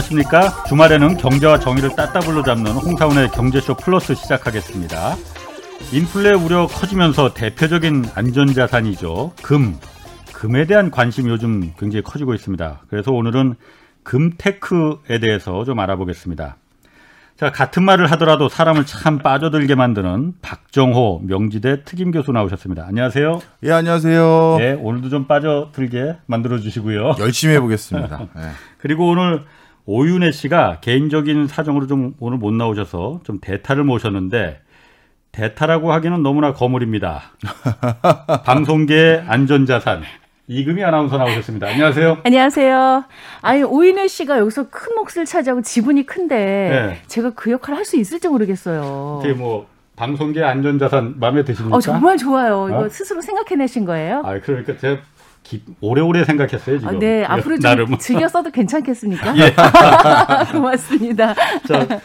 안녕하십니까. 주말에는 경제와 정의를 따따블로 잡는 홍사운의 경제쇼 플러스 시작하겠습니다. 인플레 우려 커지면서 대표적인 안전자산이죠. 금. 금에 대한 관심이 요즘 굉장히 커지고 있습니다. 그래서 오늘은 금테크에 대해서 좀 알아보겠습니다. 자, 같은 말을 하더라도 사람을 참 빠져들게 만드는 박정호 명지대 특임 교수 나오셨습니다. 안녕하세요. 예, 안녕하세요. 네, 오늘도 좀 빠져들게 만들어 주시고요. 열심히 해보겠습니다. 네. 그리고 오늘 오윤혜 씨가 개인적인 사정으로 좀 오늘 못 나오셔서 좀 대타를 모셨는데 대타라고 하기는 너무나 거물입니다. 방송계의 안전자산 이금희 아나운서 나오셨습니다. 안녕하세요. 안녕하세요. 아니 오인혜 씨가 여기서 큰 몫을 차지하고 지분이 큰데 네. 제가 그 역할을 할 수 있을지 모르겠어요. 이게 뭐 방송계 안전자산 마음에 드십니까? 어, 정말 좋아요. 이거 어? 스스로 생각해내신 거예요? 아 그러니까 제가 기, 오래오래 생각했어요 지금. 아, 네, 앞으로 좀 나름. 즐겨 써도 괜찮겠습니까? 예. 고맙습니다. 자,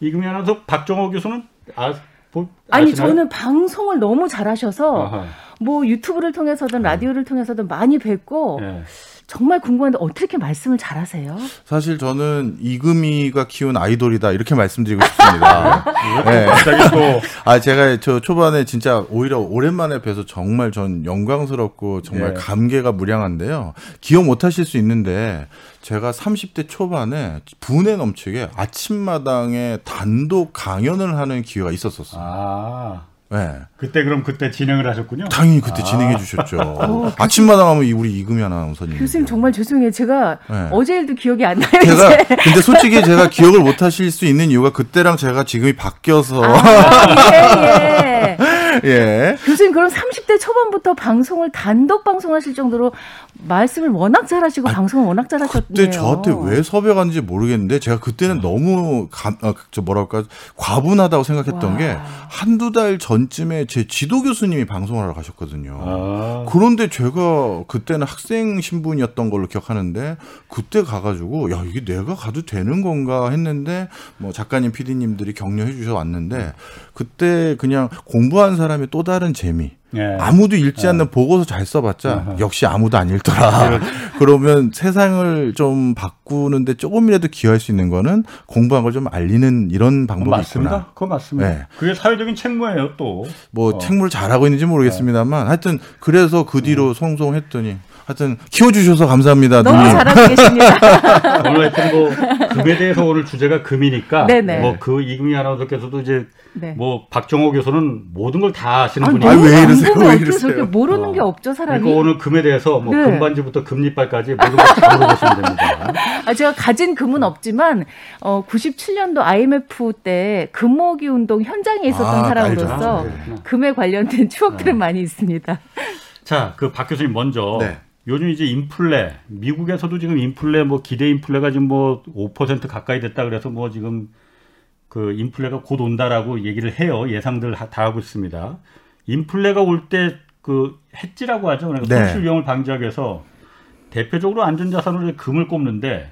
이금희 아나운서 박정호 교수는 아, 보, 아니 저는 방송을 너무 잘하셔서 아하. 뭐 유튜브를 통해서든 네. 라디오를 통해서든 많이 뵙고 네. 정말 궁금한데 어떻게 말씀을 잘하세요? 사실 저는 이금희가 키운 아이돌이다 이렇게 말씀드리고 싶습니다. 네. 갑자기 또. 아 제가 저 초반에 진짜 오히려 오랜만에 뵈서 정말 전 영광스럽고 정말 네. 감개가 무량한데요. 기억 못하실 수 있는데 제가 30대 초반에 분에 넘치게 아침마당에 단독 강연을 하는 기회가 있었었어요. 아. 네. 그때 그럼 그때 진행을 하셨군요. 당연히 그때 아. 진행해 주셨죠. 어, 아침마다 하면 우리 이금희 아나운서님. 교수님 정말 죄송해요. 제가 네. 어제 일도 기억이 안 나요. 제가 이제. 근데 솔직히 제가 기억을 못 하실 수 있는 이유가 그때랑 제가 지금이 바뀌어서. 아, 예, 예. 예. 교수님 그럼 30대 초반부터 방송을 단독 방송하실 정도로 말씀을 워낙 잘하시고 아, 방송을 워낙 잘하셨네요. 그때 저한테 왜 섭외갔는지 모르겠는데 제가 그때는 어. 너무 감, 아, 저 뭐랄까 과분하다고 생각했던 와. 게 한두 달 전쯤에 제 지도 교수님이 방송을 하러 가셨거든요. 아. 그런데 제가 그때는 학생 신분이었던 걸로 기억하는데 그때 가가지고 야 이게 내가 가도 되는 건가 했는데 뭐 작가님, PD님들이 격려해 주셔 왔는데 그때 그냥 공부한 사람 의 또 다른 재미. 예. 아무도 읽지 예. 않는 보고서 잘 써봤자 어허. 역시 아무도 안 읽더라. 그러면 세상을 좀 바꾸는데 조금이라도 기여할 수 있는 거는 공부한 걸 좀 알리는 이런 방법이 맞습니다. 있구나. 그거 맞습니다. 네. 그게 사회적인 책무예요, 또. 뭐 어. 책무를 잘하고 있는지 모르겠습니다만 네. 하여튼 그래서 그 뒤로 음. 송송 했더니 하여튼 키워주셔서 감사합니다. 너무 누님. 잘하고 계십니다. 오늘 하여튼 뭐 금에 대해서 오늘 주제가 금이니까 뭐그 이금희 아나운서께서도 이제 네. 뭐 박정호 교수는 모든 걸 다 아시는 분이에요. 왜 이러세요? 왜 이러세요? 모르는 어. 게 없죠 사람이. 그러니까 오늘 금에 대해서 뭐 네. 금반지부터 금리빨까지 모든 걸다 물어보시면 됩니다. 아 제가 가진 금은 없지만 어 97년도 IMF 때 금모기 운동 현장에 있었던 아, 사람으로서 네. 금에 관련된 추억들은 네. 많이 있습니다. 자, 그 박 교수님 먼저 네. 요즘 이제 인플레 미국에서도 지금 인플레 뭐 기대 인플레가 지금 뭐 5% 가까이 됐다 그래서 뭐 지금 그 인플레가 곧 온다라고 얘기를 해요. 예상들 다 하고 있습니다. 인플레가 올 때 그 해지라고 하죠. 그러니까 네. 손실 위험을 방지하기 위해서 대표적으로 안전자산으로 금을 꼽는데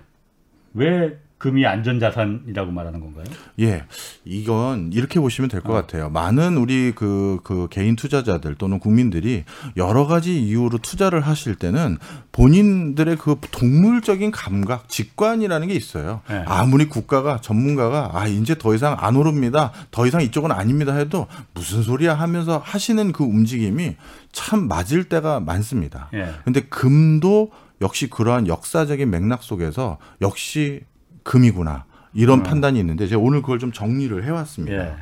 왜 금이 안전자산이라고 말하는 건가요? 예, 이건 이렇게 보시면 될것 어. 같아요. 많은 우리 그, 그 개인 투자자들 또는 국민들이 여러 가지 이유로 투자를 하실 때는 본인들의 그 동물적인 감각, 직관이라는 게 있어요. 네. 아무리 국가가 전문가가 아 이제 더 이상 안 오릅니다, 더 이상 이쪽은 아닙니다 해도 무슨 소리야 하면서 하시는 그 움직임이 참 맞을 때가 많습니다. 네. 근데 금도 역시 그러한 역사적인 맥락 속에서 역시 금이구나 이런 음. 판단이 있는데 제가 오늘 그걸 좀 정리를 해왔습니다. 예.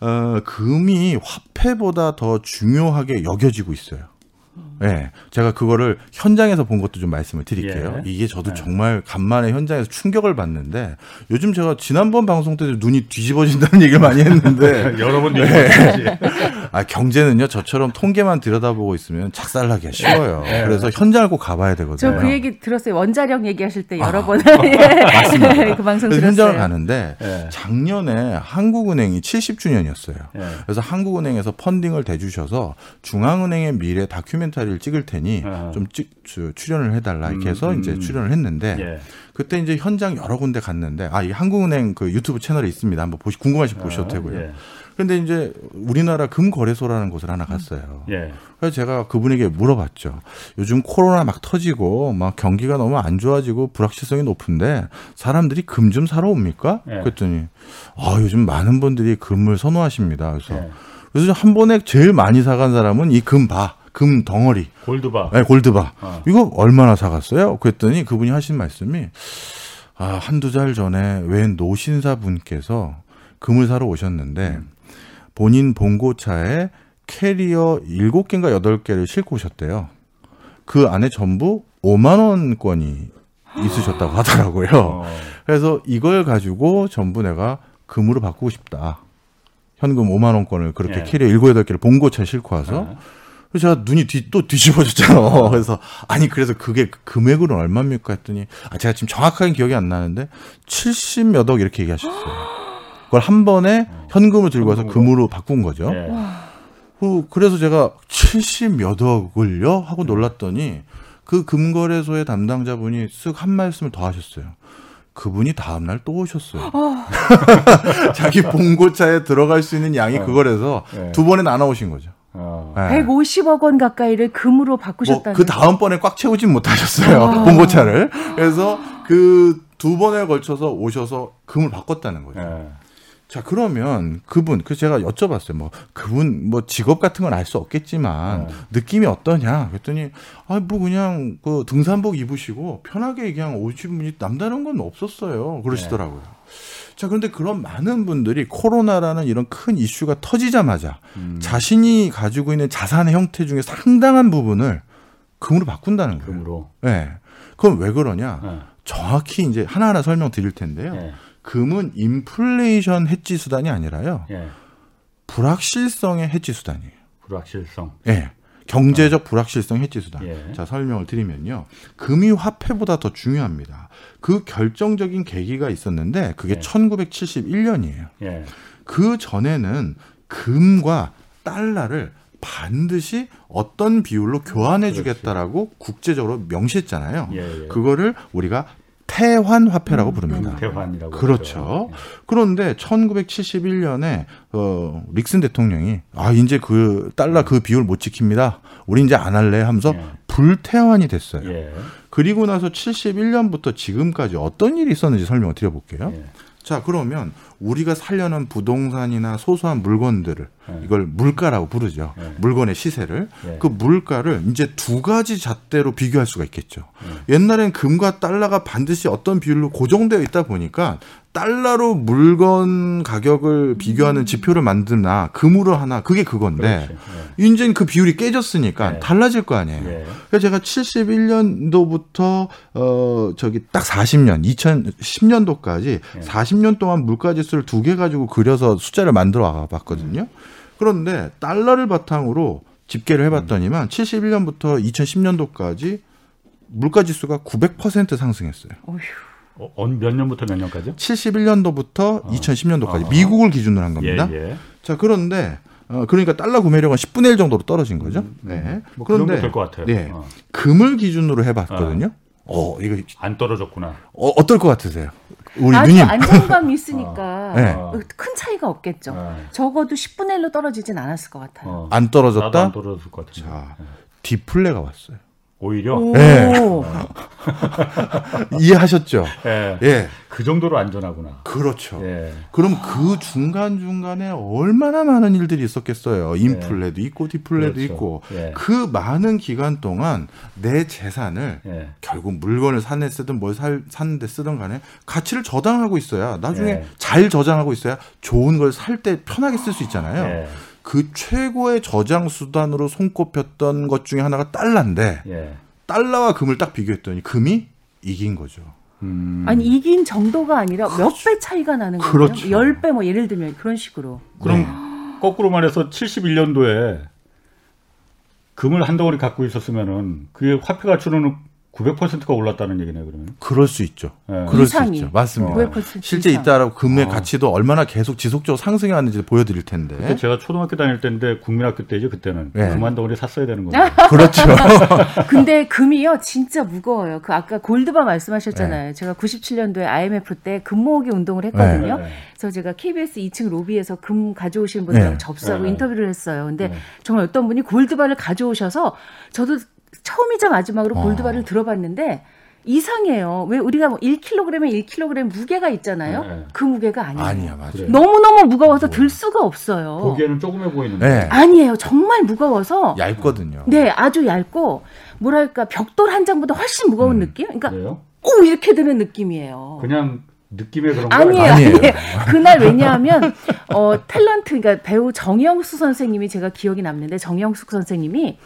어, 금이 화폐보다 더 중요하게 여겨지고 있어요. 예. 네, 제가 그거를 현장에서 본 것도 좀 말씀을 드릴게요. 예. 이게 저도 네. 정말 간만에 현장에서 충격을 받는데 요즘 제가 지난번 방송 때 눈이 뒤집어진다는 얘기를 많이 했는데 여러 번 얘기했지. 네. 아, 경제는요 저처럼 통계만 들여다보고 있으면 작살나기가 쉬워요. 네. 그래서 현장을 꼭 가봐야 되거든요. 저 그 얘기 들었어요. 원자력 얘기하실 때 여러 아, 번 예. 맞습니다. 그 방송 들었어요. 현장을 가는데 네. 작년에 한국은행이 70주년이었어요. 그래서 한국은행에서 펀딩을 대주셔서 중앙은행의 미래 다큐멘터리 영화를 찍을 테니 어. 좀 찍, 출연을 해달라 이렇게 해서 음, 이제 음. 출연을 했는데 예. 그때 이제 현장 여러 군데 갔는데 아 이 한국은행 그 유튜브 채널에 있습니다. 한번 보시 궁금하시면 어, 보셔도 되고요. 예. 근데 이제 우리나라 금거래소라는 곳을 하나 갔어요. 예. 그래서 제가 그분에게 물어봤죠. 요즘 코로나 막 터지고 막 경기가 너무 안 좋아지고 불확실성이 높은데 사람들이 금 좀 사러 옵니까? 예. 그랬더니 아, 요즘 많은 분들이 금을 선호하십니다. 그래서 예. 그래서 한 번에 제일 많이 사간 사람은 이금 바, 금 덩어리. 골드바. 네, 골드바. 어. 이거 얼마나 사갔어요? 그랬더니 그분이 하신 말씀이 아, 한두 달 전에 웬 노신사 분께서 금을 사러 오셨는데 음. 본인 봉고차에 캐리어 7개인가 8개를 싣고 오셨대요. 그 안에 전부 5만 원권이 있으셨다고 하더라고요. 어. 그래서 이걸 가지고 전부 내가 금으로 바꾸고 싶다. 현금 5만 원권을 그렇게 예. 캐리어 7, 8개를 봉고차에 싣고 와서 예. 그래서 제가 눈이 뒤, 또 뒤집어졌잖아. 그래서 아니 그래서 그게 금액으로 얼마입니까 했더니 아 제가 지금 정확하게 기억이 안 나는데 70몇 억 이렇게 얘기하셨어요. 그걸 한 번에 현금을 들고 와서 금으로 바꾼 거죠. 네. 그래서 제가 70몇 억을요? 하고 놀랐더니 그 금거래소의 담당자분이 쓱 한 말씀을 더 하셨어요. 그분이 다음날 또 오셨어요. 어. 자기 봉고차에 들어갈 수 있는 양이 어. 그거라서 네. 두 번에 나눠 오신 거죠. 어. 네. 150억 원 가까이를 금으로 바꾸셨다는. 뭐 그 다음번에 꽉 채우진 못하셨어요. 어. 봉고차를. 그래서 그 두 번에 걸쳐서 오셔서 금을 바꿨다는 거죠. 네. 자 그러면 그분 그 제가 여쭤봤어요 뭐 그분 뭐 직업 같은 건 알 수 없겠지만 네. 느낌이 어떠냐 그랬더니 아 뭐 그냥 그 등산복 입으시고 편하게 그냥 오신 분이 남다른 건 없었어요 그러시더라고요. 네. 자 그런데 그런 많은 분들이 코로나라는 이런 큰 이슈가 터지자마자 음. 자신이 가지고 있는 자산의 형태 중에 상당한 부분을 금으로 바꾼다는 거예요. 금으로. 네. 그럼 왜 그러냐? 네. 정확히 이제 하나하나 설명드릴 텐데요. 네. 금은 인플레이션 해지 수단이 아니라요. 예. 불확실성의 해지 수단이에요. 불확실성. 예. 경제적 어. 불확실성 해지 수단. 예. 자, 설명을 드리면요. 금이 화폐보다 더 중요합니다. 그 결정적인 계기가 있었는데 그게 예. 1971년이에요. 예. 그 전에는 금과 달러를 반드시 어떤 비율로 교환해 주겠다라고 국제적으로 명시했잖아요. 예, 예. 그거를 우리가 태환 화폐라고 음, 부릅니다. 음, 태환이라고 그렇죠. 네. 그런데 1971년에 어 릭슨 대통령이 아 이제 그 달러 그 비율 못 지킵니다. 우리 이제 안 할래 하면서 예. 불태환이 됐어요. 예. 그리고 나서 71년부터 지금까지 어떤 일이 있었는지 설명을 드려볼게요. 예. 자 그러면 우리가 살려는 부동산이나 소소한 물건들을 네. 이걸 물가라고 부르죠. 네. 물건의 시세를 네. 그 물가를 이제 두 가지 잣대로 비교할 수가 있겠죠. 옛날엔 금과 달러가 반드시 어떤 비율로 고정되어 있다 보니까 달러로 물건 가격을 비교하는 지표를 만드나 금으로 하나 그게 그건데 네. 이제는 그 비율이 깨졌으니까 네. 달라질 거 아니에요. 네. 그래서 제가 71년도부터 어 저기 딱 40년 2010년도까지 네. 40년 동안 물가 지수를 두 개 가지고 그려서 숫자를 만들어 와 봤거든요. 그런데 달러를 바탕으로 집계를 해봤더니만 71년부터 2010년도까지 물가 지수가 900% 상승했어요. 어, 몇 년부터 몇 년까지요? 71년도부터 어. 2010년도까지 어. 미국을 기준으로 한 겁니다. 예, 예. 자 그런데 어, 그러니까 달러 구매력은 10분의 1 정도로 떨어진 거죠. 음, 음. 네. 뭐그 그런데 될것 같아요. 네. 어. 금을 기준으로 해봤거든요. 어, 이거 안 떨어졌구나. 어, 어떨 것 같으세요? 우리 아주 누님. 안정감이 있으니까 네. 큰 차이가 없겠죠. 네. 적어도 10분의 1로 떨어지진 않았을 것 같아요. 안 떨어졌다? 안 떨어졌을 것 같아요. 자, 디플레가 왔어요. 오히려 네. 이해하셨죠? 예. 예. 그 정도로 안전하구나. 그렇죠. 예. 그럼 그 중간 중간에 얼마나 많은 일들이 있었겠어요. 인플레도 예. 있고 디플레도 그렇죠. 있고 예. 그 많은 기간 동안 내 재산을 예. 결국 물건을 사내 쓰든 뭘 살, 사는 데 쓰든 간에 가치를 저장하고 있어야 나중에 예. 잘 저장하고 있어야 좋은 걸 살 때 편하게 쓸 수 있잖아요. 그 최고의 저장 수단으로 손꼽혔던 것 중에 하나가 달러인데 예. 달러와 금을 딱 비교했더니 금이 이긴 거죠. 음. 아니 이긴 정도가 아니라 그렇죠. 몇배 차이가 나는 거예요. 그렇죠. 10배 뭐 예를 들면 그런 식으로. 그럼 네. 거꾸로 말해서 71년도에 금을 한 덩어리 갖고 있었으면은 그게 화폐 가치로는 900%가 올랐다는 얘기네요, 그러면. 그럴 수 있죠. 네. 그럴 이상이. 수 있죠. 맞습니다. 어. 실제 이따라 금의 어. 가치도 얼마나 계속 지속적으로 상승해 왔는지 보여드릴 텐데. 제가 초등학교 다닐 때인데 국민학교 때죠, 그때는. 네. 금한 덩어리 샀어야 되는 거예요. 그렇죠. 근데 금이요, 진짜 무거워요. 그 아까 골드바 말씀하셨잖아요. 네. 제가 97년도에 IMF 때 금모으기 운동을 했거든요. 네. 그래서 제가 KBS 2층 로비에서 금 가져오신 분들랑 네. 접수하고 네. 인터뷰를 했어요. 근데 정말 어떤 분이 골드바를 가져오셔서 저도 처음이자 마지막으로 어. 골드바를 들어봤는데 이상해요. 왜 우리가 뭐 1kg에 1kg 무게가 있잖아요. 네. 그 무게가 아니에요. 아니야, 맞아. 너무너무 무거워서 들 수가 없어요. 보기에는 조금해 보이는데. 네. 아니에요. 정말 무거워서. 얇거든요. 네, 아주 얇고 뭐랄까 벽돌 한 장보다 훨씬 무거운 음. 느낌? 그러니까 그래요? 오 이렇게 드는 느낌이에요. 그냥 느낌의 그런 거 아니에요, 아니에요. 아니에요. 그날 왜냐하면 어 탤런트 그러니까 배우 정영수 선생님이 제가 기억이 남는데 정영숙 선생님이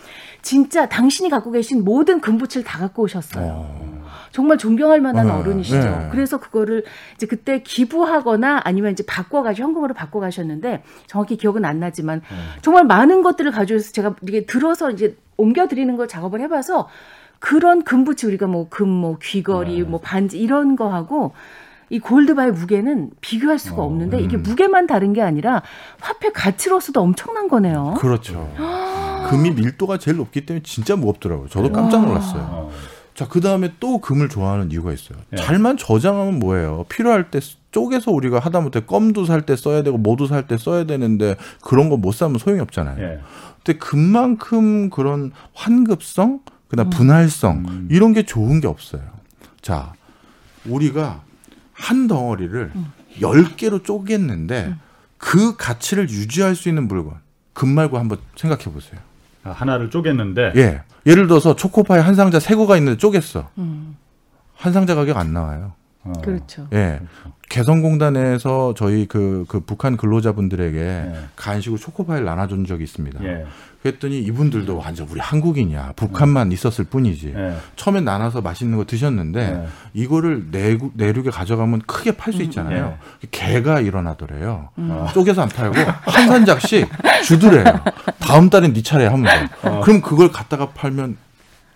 진짜 당신이 갖고 계신 모든 금붙을 다 갖고 오셨어요. 어. 정말 존경할 만한 어, 른이시죠 네. 그래서 그거를 이제 그때 기부하거나 아니면 이제 바꿔가지고 현금으로 바꿔가셨는데 정확히 기억은 안 나지만 네. 정말 많은 것들을 가져와서 제가 이게 들어서 이제 옮겨드리는 걸 작업을 해봐서 그런 금붙이 우리가 뭐 금, 뭐 귀걸이, 네. 뭐 반지 이런 거 하고 이 골드바의 무게는 비교할 수가 어, 없는데 음. 이게 무게만 다른 게 아니라 화폐 가치로서도 엄청난 거네요. 그렇죠. 금이 밀도가 제일 높기 때문에 진짜 무겁더라고요. 저도 깜짝 놀랐어요. 자, 그 다음에 또 금을 좋아하는 이유가 있어요. 네. 잘만 저장하면 뭐예요? 필요할 때 쪼개서 우리가 하다못해 껌도 살 때 써야 되고 뭐도 살 때 써야 되는데 그런 거 못 사면 소용이 없잖아요. 네. 근데 금만큼 그런 환급성, 그다음 음. 분할성 음. 이런 게 좋은 게 없어요. 자, 우리가 한 덩어리를 음. 10개로 쪼갰는데 음. 그 가치를 유지할 수 있는 물건 금 말고 한번 생각해 보세요. 아, 하나를 쪼갰는데 예. 예를 들어서 초코파이 한 상자 세 개가 있는데 쪼갰어. 음. 한 상자 가격 안 나와요. 어. 그렇죠. 예. 그렇죠. 개성공단에서 저희 그, 그 북한 근로자분들에게 예. 간식을 초코파이를 나눠준 적이 있습니다. 예. 그랬더니 이분들도 완전 우리 한국인이야. 북한만 있었을 뿐이지. 예. 처음엔 나눠서 맛있는 거 드셨는데 예. 이거를 내국, 내륙에 가져가면 크게 팔 수 있잖아요. 예. 개가 일어나더래요. 음. 쪼개서 안 팔고 한 산작씩 주더래요. 다음 달엔 네 차례 하면 돼. 어. 그럼 그걸 갖다가 팔면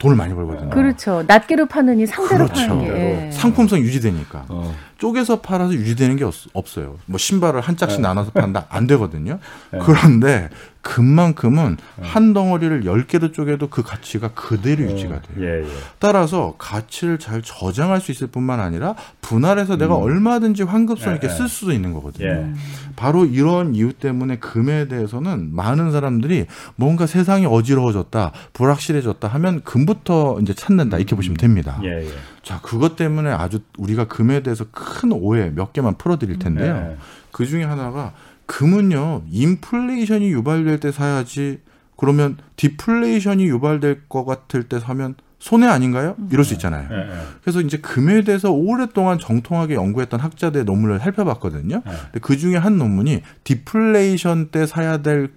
돈을 많이 벌거든요. 그렇죠. 낱개로 파느니 상대로 그렇죠. 파는 게. 예. 상품성 유지되니까. 어. 쪼개서 팔아서 유지되는 게 없, 어요뭐 신발을 한 짝씩 네. 나눠서 판다 안 되거든요. 네. 그런데 금만큼은 네. 한 덩어리를 열개로 쪼개도 그 가치가 그대로 어. 유지가 돼요. 예, 예. 따라서 가치를 잘 저장할 수 있을 뿐만 아니라 분할해서 음. 내가 얼마든지 환급성 있게 예, 예. 쓸 수도 있는 거거든요. 예. 바로 이런 이유 때문에 금에 대해서는 많은 사람들이 뭔가 세상이 어지러워졌다, 불확실해졌다 하면 금부터 이제 찾는다 이렇게 보시면 됩니다. 예, 자, 그것 때문에 아주 우리가 금에 대해서 큰 오해 몇 개만 풀어드릴 텐데요. 네. 그 중에 하나가 금은요, 인플레이션이 유발될 때 사야지, 그러면 디플레이션이 유발될 것 같을 때 사면 손해 아닌가요? 이럴 수 네. 있잖아요. 네, 네. 그래서 이제 금에 대해서 오랫동안 정통하게 연구했던 학자들의 논문을 살펴봤거든요. 네. 근데 그 중에 한 논문이 디플레이션 때 사야 될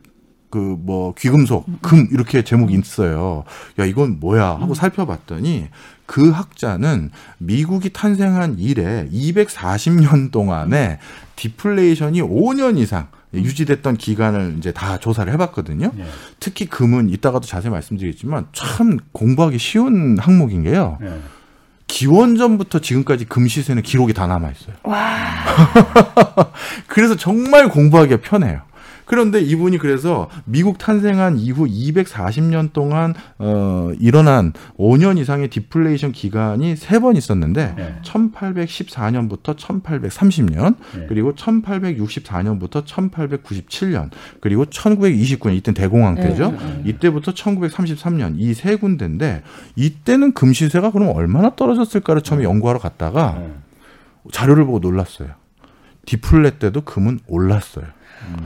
그 뭐 귀금속, 금 이렇게 제목이 있어요. 야 이건 뭐야 하고 살펴봤더니 그 학자는 미국이 탄생한 이래 240년 동안에 디플레이션이 5년 이상 유지됐던 기간을 이제 다 조사를 해봤거든요. 네. 특히 금은 이따가도 자세히 말씀드리겠지만 참 공부하기 쉬운 항목인 게요. 네. 기원전부터 지금까지 금 시세는 기록이 다 남아 있어요. 와. 그래서 정말 공부하기가 편해요. 그런데 이분이 그래서 미국 탄생한 이후 240년 동안 어 일어난 5년 이상의 디플레이션 기간이 세 번 있었는데 네. 1814년부터 1830년 네. 그리고 1864년부터 1897년 그리고 1929년 이때 대공황 때죠. 네. 네. 이때부터 1933년 이 세 군데인데 이때는 금시세가 그럼 얼마나 떨어졌을까를 처음에 네. 연구하러 갔다가 네. 자료를 보고 놀랐어요. 디플레 때도 금은 올랐어요. 음.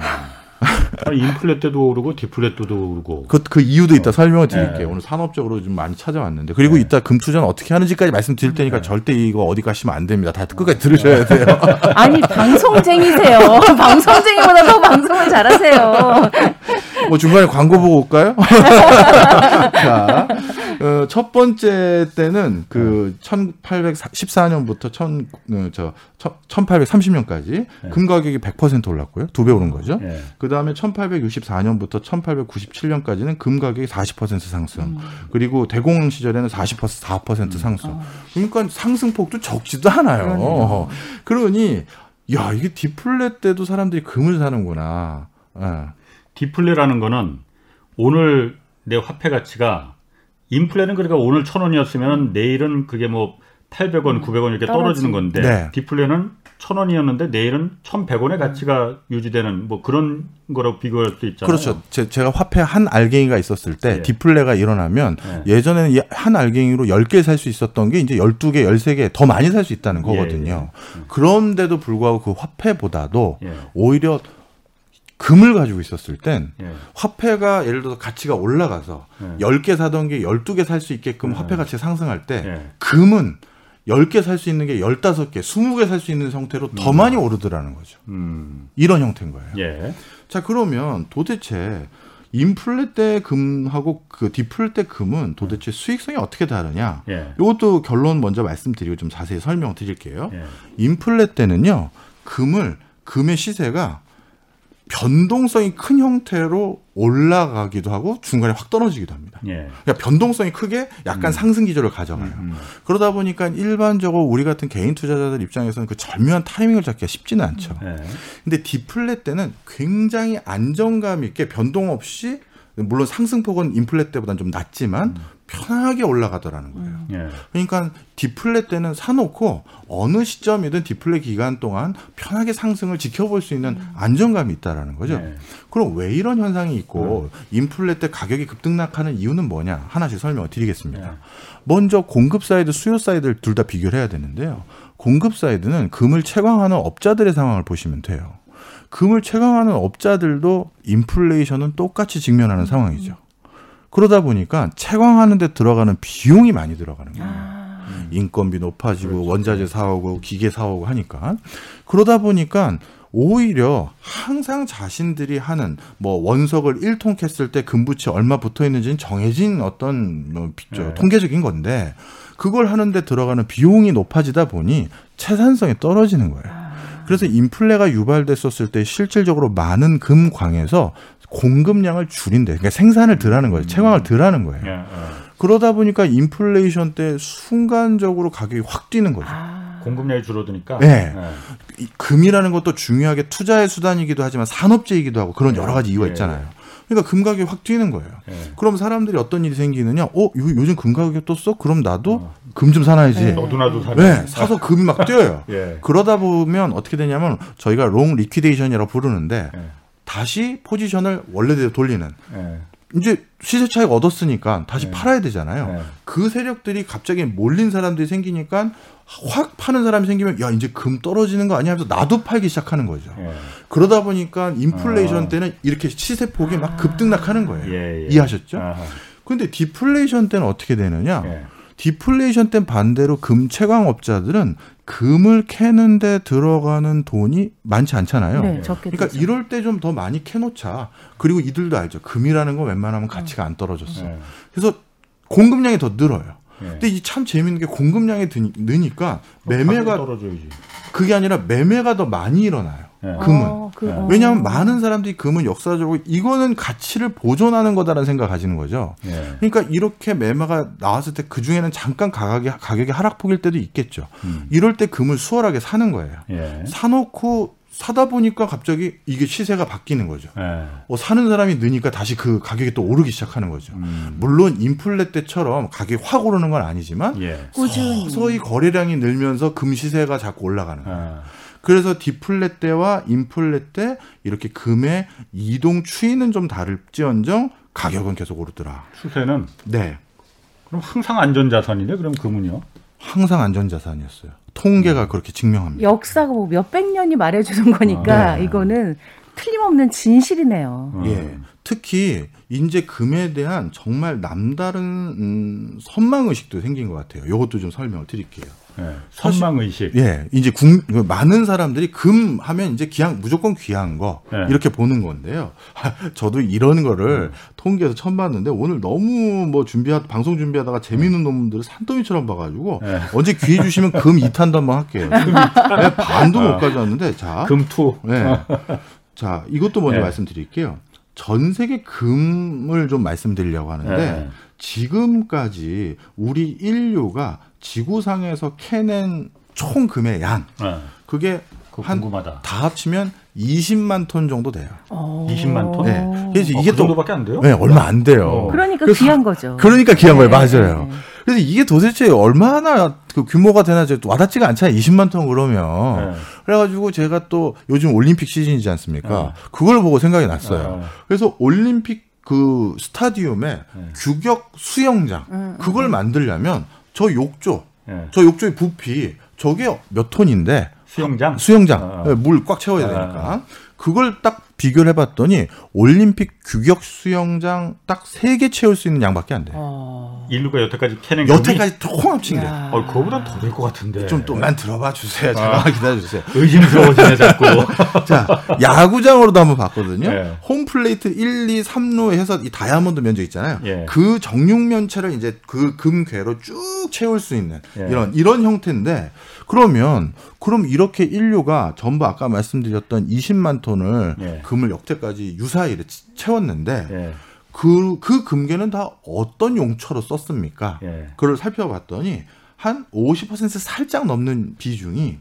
인플레 때도 오르고 디플레 때도 오르고. 그, 그 이유도 이따 어. 설명을 드릴게요. 네. 오늘 산업적으로 좀 많이 찾아왔는데. 그리고 네. 이따 금투자는 어떻게 하는지까지 말씀드릴 테니까 네. 절대 이거 어디 가시면 안 됩니다. 다 끝까지 들으셔야 돼요. 아니, 방송쟁이세요. 방송쟁이보다 더 방송을 잘하세요. 뭐 중간에 광고 보고 올까요? 자, 어, 첫 번째 때는 그 1814년부터 1 0 저, 1830년까지 네. 금 가격이 100% 올랐고요. 두 배 오른 거죠. 네. 그 다음에 1864년부터 1897년까지는 금 가격이 40% 상승. 음. 그리고 대공황 시절에는 40% 4% 상승. 음. 그러니까 상승폭도 적지도 않아요. 그러네요. 그러니 야 이게 디플레 때도 사람들이 금을 사는구나. 네. 디플레라는 거는 오늘 내 화폐 가치가 인플레는 그러니까 오늘 천 원이었으면 내일은 그게 뭐 800원, 900원 이렇게 떨어지는 건데 네. 디플레는 천 원이었는데 내일은 천백 원의 가치가 유지되는 뭐 그런 거라고 비교할 수 있잖아요. 그렇죠. 제, 가 화폐 한 알갱이가 있었을 때 예. 디플레가 일어나면 예. 전에는 한 알갱이로 열 개 살 수 있었던 게 이제 열두 개 열세 개 더 많이 살 수 있다는 예, 거거든요. 예, 예. 그런데도 불구하고 그 화폐보다도 예. 오히려 금을 가지고 있었을 땐 예. 화폐가 예를 들어서 가치가 올라가서 예. 10개 사던 게 12개 살 수 있게끔 예. 화폐 가치가 상승할 때 예. 금은 10개 살 수 있는 게 15개, 20개 살 수 있는 형태로 더 음. 많이 오르더라는 거죠. 음. 이런 형태인 거예요. 예. 자, 그러면 도대체 인플레 때 금하고 그 디플레 때 금은 도대체 수익성이 어떻게 다르냐? 예. 이것도 결론 먼저 말씀드리고 좀 자세히 설명 드릴게요. 예. 인플레 때는요, 금을 금의 시세가 변동성이 큰 형태로 올라가기도 하고 중간에 확 떨어지기도 합니다. 예. 그러니까 변동성이 크게 약간 음. 상승 기조를 가져가요. 음, 음. 그러다 보니까 일반적으로 우리 같은 개인 투자자들 입장에서는 그 절묘한 타이밍을 잡기가 쉽지는 않죠. 예. 근데 디플레 때는 굉장히 안정감 있게 변동 없이 물론 상승폭은 인플레 때보다는 좀 낮지만 음. 편하게 올라가더라는 거예요. 음. 예. 그러니까 디플레 때는 사놓고 어느 시점이든 디플레 기간 동안 편하게 상승을 지켜볼 수 있는 음. 안정감이 있다라는 거죠. 예. 그럼 왜 이런 현상이 있고 음. 인플레 때 가격이 급등락하는 이유는 뭐냐 하나씩 설명을 드리겠습니다. 예. 먼저 공급 사이드, 수요 사이드를 둘 다 비교를 해야 되는데요. 공급 사이드는 금을 채광하는 업자들의 상황을 보시면 돼요. 금을 채광하는 업자들도 인플레이션은 똑같이 직면하는 상황이죠. 그러다 보니까 채광하는 데 들어가는 비용이 많이 들어가는 거예요. 아. 인건비 높아지고 그렇죠. 원자재 사오고 기계 사오고 하니까 그러다 보니까 오히려 항상 자신들이 하는 뭐 원석을 1통 캤을 때 금부치 얼마 붙어 있는지는 정해진 어떤 뭐 네. 통계적인 건데 그걸 하는데 들어가는 비용이 높아지다 보니 채산성이 떨어지는 거예요. 아. 그래서 인플레가 유발됐었을 때 실질적으로 많은 금광에서 공급량을 줄인대. 그러니까 생산을 덜하는 거예요. 채광을 덜하는 거예요. 예, 예. 그러다 보니까 인플레이션 때 순간적으로 가격이 확 뛰는 거죠. 아. 공급량이 줄어드니까. 네. 네. 금이라는 것도 중요하게 투자의 수단이기도 하지만 산업재이기도 하고 그런 여러 가지 이유가 있잖아요. 그러니까 금 가격이 확 뛰는 거예요. 네. 그럼 사람들이 어떤 일이 생기느냐? 어, 요즘 금 가격이 떴어? 그럼 나도 어. 금좀 사놔야지. 네. 너도 나도 사. 네, 사서 금이 막 뛰어요. 예. 그러다 보면 어떻게 되냐면 저희가 long liquidation이라고 부르는데 예. 다시 포지션을 원래대로 돌리는. 예. 이제 시세 차익 얻었으니까 다시 팔아야 되잖아요. 그 세력들이 갑자기 몰린 사람들이 생기니까 확 파는 사람이 생기면 야 이제 금 떨어지는 거 아니야 하면서 나도 팔기 시작하는 거죠. 예. 그러다 보니까 인플레이션 어. 때는 이렇게 시세 폭이 막 급등락하는 거예요. 예, 예. 이해하셨죠? 아하. 근데 디플레이션 때는 어떻게 되느냐? 예. 디플레이션 때 반대로 금 채광업자들은 금을 캐는데 들어가는 돈이 많지 않잖아요. 네, 그러니까 되죠. 이럴 때 좀 더 많이 캐놓자. 그리고 이들도 알죠. 금이라는 건 웬만하면 가치가 안 떨어졌어. 네. 그래서 공급량이 더 늘어요. 네. 근데 이 참 재밌는 게 공급량이 느니까 매매가 떨어져야지. 그게 아니라 매매가 더 많이 일어나요. 네. 금은. 어, 그, 어. 왜냐하면 많은 사람들이 금은 역사적으로 이거는 가치를 보존하는 거다라는 생각을 가지는 거죠. 네. 그러니까 이렇게 매매가 나왔을 때 그 중에는 잠깐 가격이, 가격이 하락폭일 때도 있겠죠. 음. 이럴 때 금을 수월하게 사는 거예요. 예. 사놓고 사다 보니까 갑자기 이게 시세가 바뀌는 거죠. 네. 어, 사는 사람이 느니까 다시 그 가격이 또 오르기 시작하는 거죠. 음. 물론 인플레 때처럼 가격이 확 오르는 건 아니지만 예. 서서히 거래량이 늘면서 금 시세가 자꾸 올라가는 거예요. 네. 그래서 디플레 때와 인플레 때 이렇게 금의 이동 추이는 좀 다를지언정 가격은 계속 오르더라. 추세는 네. 그럼 항상 안전자산이네. 그럼 금은요? 항상 안전자산이었어요. 통계가 음. 그렇게 증명합니다. 역사가 뭐 몇백 년이 말해주는 거니까 아, 네. 이거는 틀림없는 진실이네요. 음. 예. 특히 인제 금에 대한 정말 남다른 음, 선망 의식도 생긴 것 같아요. 이것도 좀 설명을 드릴게요. 예. 선망 의식. 예, 이제 국, 그 많은 사람들이 금 하면 이제 기한 무조건 귀한 거 예. 이렇게 보는 건데요. 저도 이런 거를 음. 통계에서 처음 봤는데 오늘 너무 뭐 준비하 방송 준비하다가 재미있는 놈들을 산더미처럼 봐가지고 예. 언제 기회 주시면 금 2탄도 한번 할게요. 예, 반도 못 가져왔는데 자, 금투. 네. 자, 이것도 먼저 네. 말씀드릴게요. 전 세계 금을 좀 말씀드리려고 하는데 네. 지금까지 우리 인류가 지구상에서 캐낸 총 금의 양 예. 그게 한 궁금하다. 다 합치면 20만 톤 정도 돼요. 어. 20만 톤? 네. 그래서 어, 이게 그또 정도밖에 안 돼요? 네, 얼마 안 돼요. 어. 그러니까 그래서- 귀한 거죠. 그러니까 귀한 거예요. 네. 맞아요. 그래서 이게 도대체 얼마나 그 규모가 되나 저 와닿지가 않잖아요. 20만 톤 그러면. 네. 그래가지고 제가 또 요즘 올림픽 시즌이지 않습니까? 네. 그걸 보고 생각이 났어요. 네. 그래서 올림픽 그 스타디움에 네. 규격 수영장 음, 그걸 만들려면 저 욕조, 예. 저 욕조의 부피 저게 몇 톤인데 수영장? 수영장 아. 물꽉 채워야 아. 되니까 그걸 딱 비교를 해봤더니 올림픽 규격 수영장 딱 세 개 채울 수 있는 양밖에 안 돼. 요 어. 인류가 여태까지 캐낸 여태까지 총 합친 게. 야. 어, 그거보다 더 될 것 같은데. 좀 또만 들어봐 주세요. 아. 잠깐만 기다려 주세요. 의심스러워지네 자꾸. 자, 야구장으로도 한번 봤거든요. 예. 홈플레이트 1, 2, 3루 해서 이 다이아몬드 면적 있잖아요. 예. 그 정육 면체를 이제 그 금괴로 쭉 채울 수 있는 예. 이런 이런 형태인데 그러면 그럼 이렇게 인류가 전부 아까 말씀드렸던 20만 톤을 예. 금을 역대까지 치- 채웠는데 예. 그, 그 금괴는 다 어떤 용처로 썼습니까? 예. 그걸 살펴봤더니 한 50% 살짝 넘는 비중이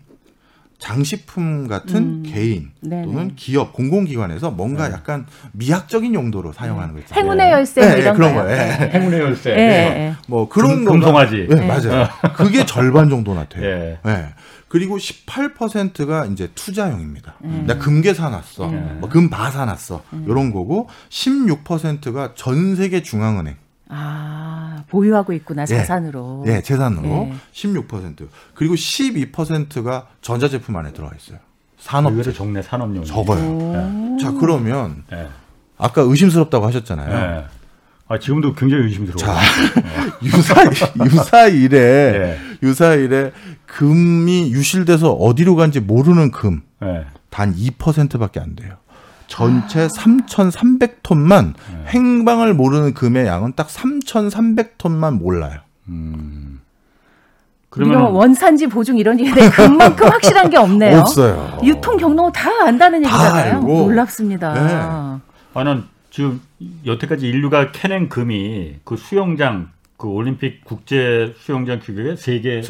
장식품 같은 음. 개인 네네. 또는 기업, 공공기관에서 뭔가 네. 약간 미학적인 용도로 사용하는 거 있잖아요. 행운의 열쇠 네, 뭐 네, 이런 그런. 거예요. 네. 행운의 열쇠. 예, 예. 뭐 그런 금- 거가- 금송아지. 네, 네. 맞아요. 그게 절반 정도나 돼요. 예. 네. 그리고 18%가 이제 투자용입니다. 음. 내가 금괴 사놨어, 음. 뭐 금바 사놨어, 이런 거고 16%가 전 세계 중앙은행, 아 보유하고 있구나 예. 자산으로. 예, 재산으로 예. 16%, 그리고 12%가 전자제품 안에 들어가 있어요. 의외로 산업재. 정내 산업용. 적어요. 오. 자, 그러면 예. 아까 의심스럽다고 하셨잖아요. 예. 아, 지금도 굉장히 의심스러워. 자, 유사 유사 일에 예. 유사 일에 금이 유실돼서 어디로 간지 모르는 금 예. 단 2%밖에 안 돼요. 전체 3,300톤만 네. 행방을 모르는 금의 양은 딱 3,300톤만 몰라요. 음. 그러면 뭐 원산지 보증 이런 얘기인데 그만큼 확실한 게 없네요. 없어요. 유통 경로 다 안다는 다 얘기잖아요. 알고. 놀랍습니다. 네. 아는 지금 여태까지 인류가 캐낸 금이 그 수영장 그 올림픽 국제 수영장 규격의 세 개를.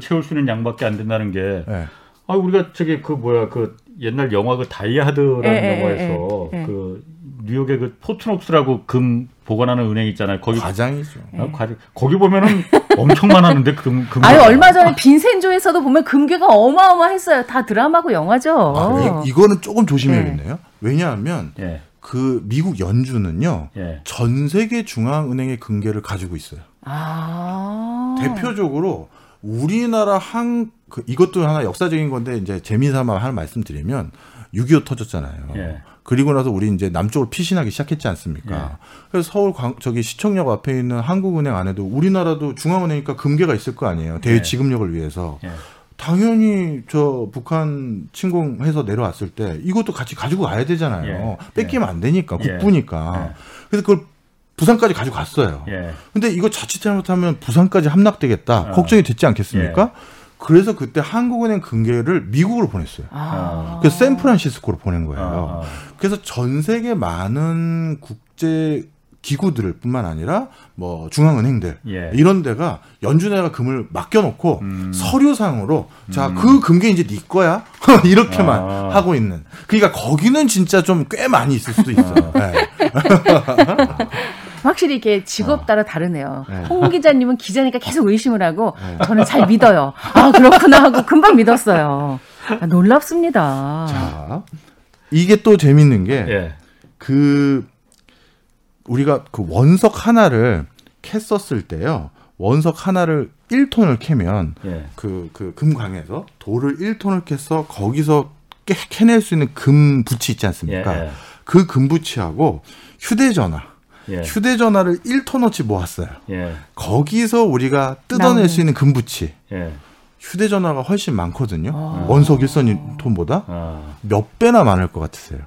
채울 수 있는 양밖에 안 된다는 게 네. 아 우리가 저기 그 뭐야 그 옛날 영화 그 다이하드라는 예, 예, 영화에서 예, 예. 그 뉴욕의 그 포트녹스라고 금 보관하는 은행 있잖아요. 거기 과장이죠. 아, 과장- 거기 보면은 엄청 많았는데 금 금. 아유 얼마 전에 빈센조에서도 보면 금괴가 어마어마했어요. 다 드라마고 영화죠. 아, 이, 이거는 조금 조심해야겠네요. 왜냐하면 예. 그 미국 연준은요. 예. 전 세계 중앙은행의 금괴를 가지고 있어요. 아. 대표적으로 우리나라 한 그, 이것도 하나 역사적인 건데 이제 재미삼아 하나 말씀드리면 6.25 터졌잖아요. 예. 그리고 나서 우리 이제 남쪽으로 피신하기 시작했지 않습니까? 예. 그래서 서울 광, 저기 시청역 앞에 있는 한국은행 안에도 우리나라도 중앙은행이니까 금괴가 있을 거 아니에요. 대외 예. 지급력을 위해서. 예. 당연히 저 북한 침공해서 내려왔을 때 이것도 같이 가지고 가야 되잖아요. 예. 뺏기면 안 되니까 예. 국부니까. 예. 그래서 그걸 부산까지 가지고 갔어요. 예. 근데 이거 자칫 잘못하면 부산까지 함락되겠다 어. 걱정이 됐지 않겠습니까? 그래서 그때 한국은행 금괴를 미국으로 보냈어요. 아. 그래서 샌프란시스코로 보낸 거예요. 아, 아. 그래서 전 세계 많은 국제 기구들 뿐만 아니라 뭐 중앙은행들 예. 이런 데가 연준에가 금을 맡겨놓고 음. 서류상으로 자그 금괴 이제 네 거야 이렇게만 아. 하고 있는 그러니까 거기는 진짜 좀 꽤 많이 있을 수도 있어요. 네. 확실히 이게 직업 따라 다르네요. 네. 홍 기자님은 기자니까 계속 의심을 하고 저는 잘 믿어요. 아 그렇구나 하고 금방 믿었어요. 아, 놀랍습니다. 자 이게 또 재밌는 게 예. 그 우리가 그 원석 하나를 캤었을 때요. 원석 하나를 1톤을 캐면 예. 그, 그 금광에서 돌을 1톤을 캐서 거기서 깨, 캐낼 수 있는 금부치 있지 않습니까? 예. 그 금부치하고 휴대전화, 예. 휴대전화를 1톤어치 모았어요. 예. 거기서 우리가 뜯어낼. 수 있는 금부치. 예. 휴대전화가 훨씬 많거든요. 아. 원석 일선 톤보다 아. 몇 배나 많을 것 같으세요?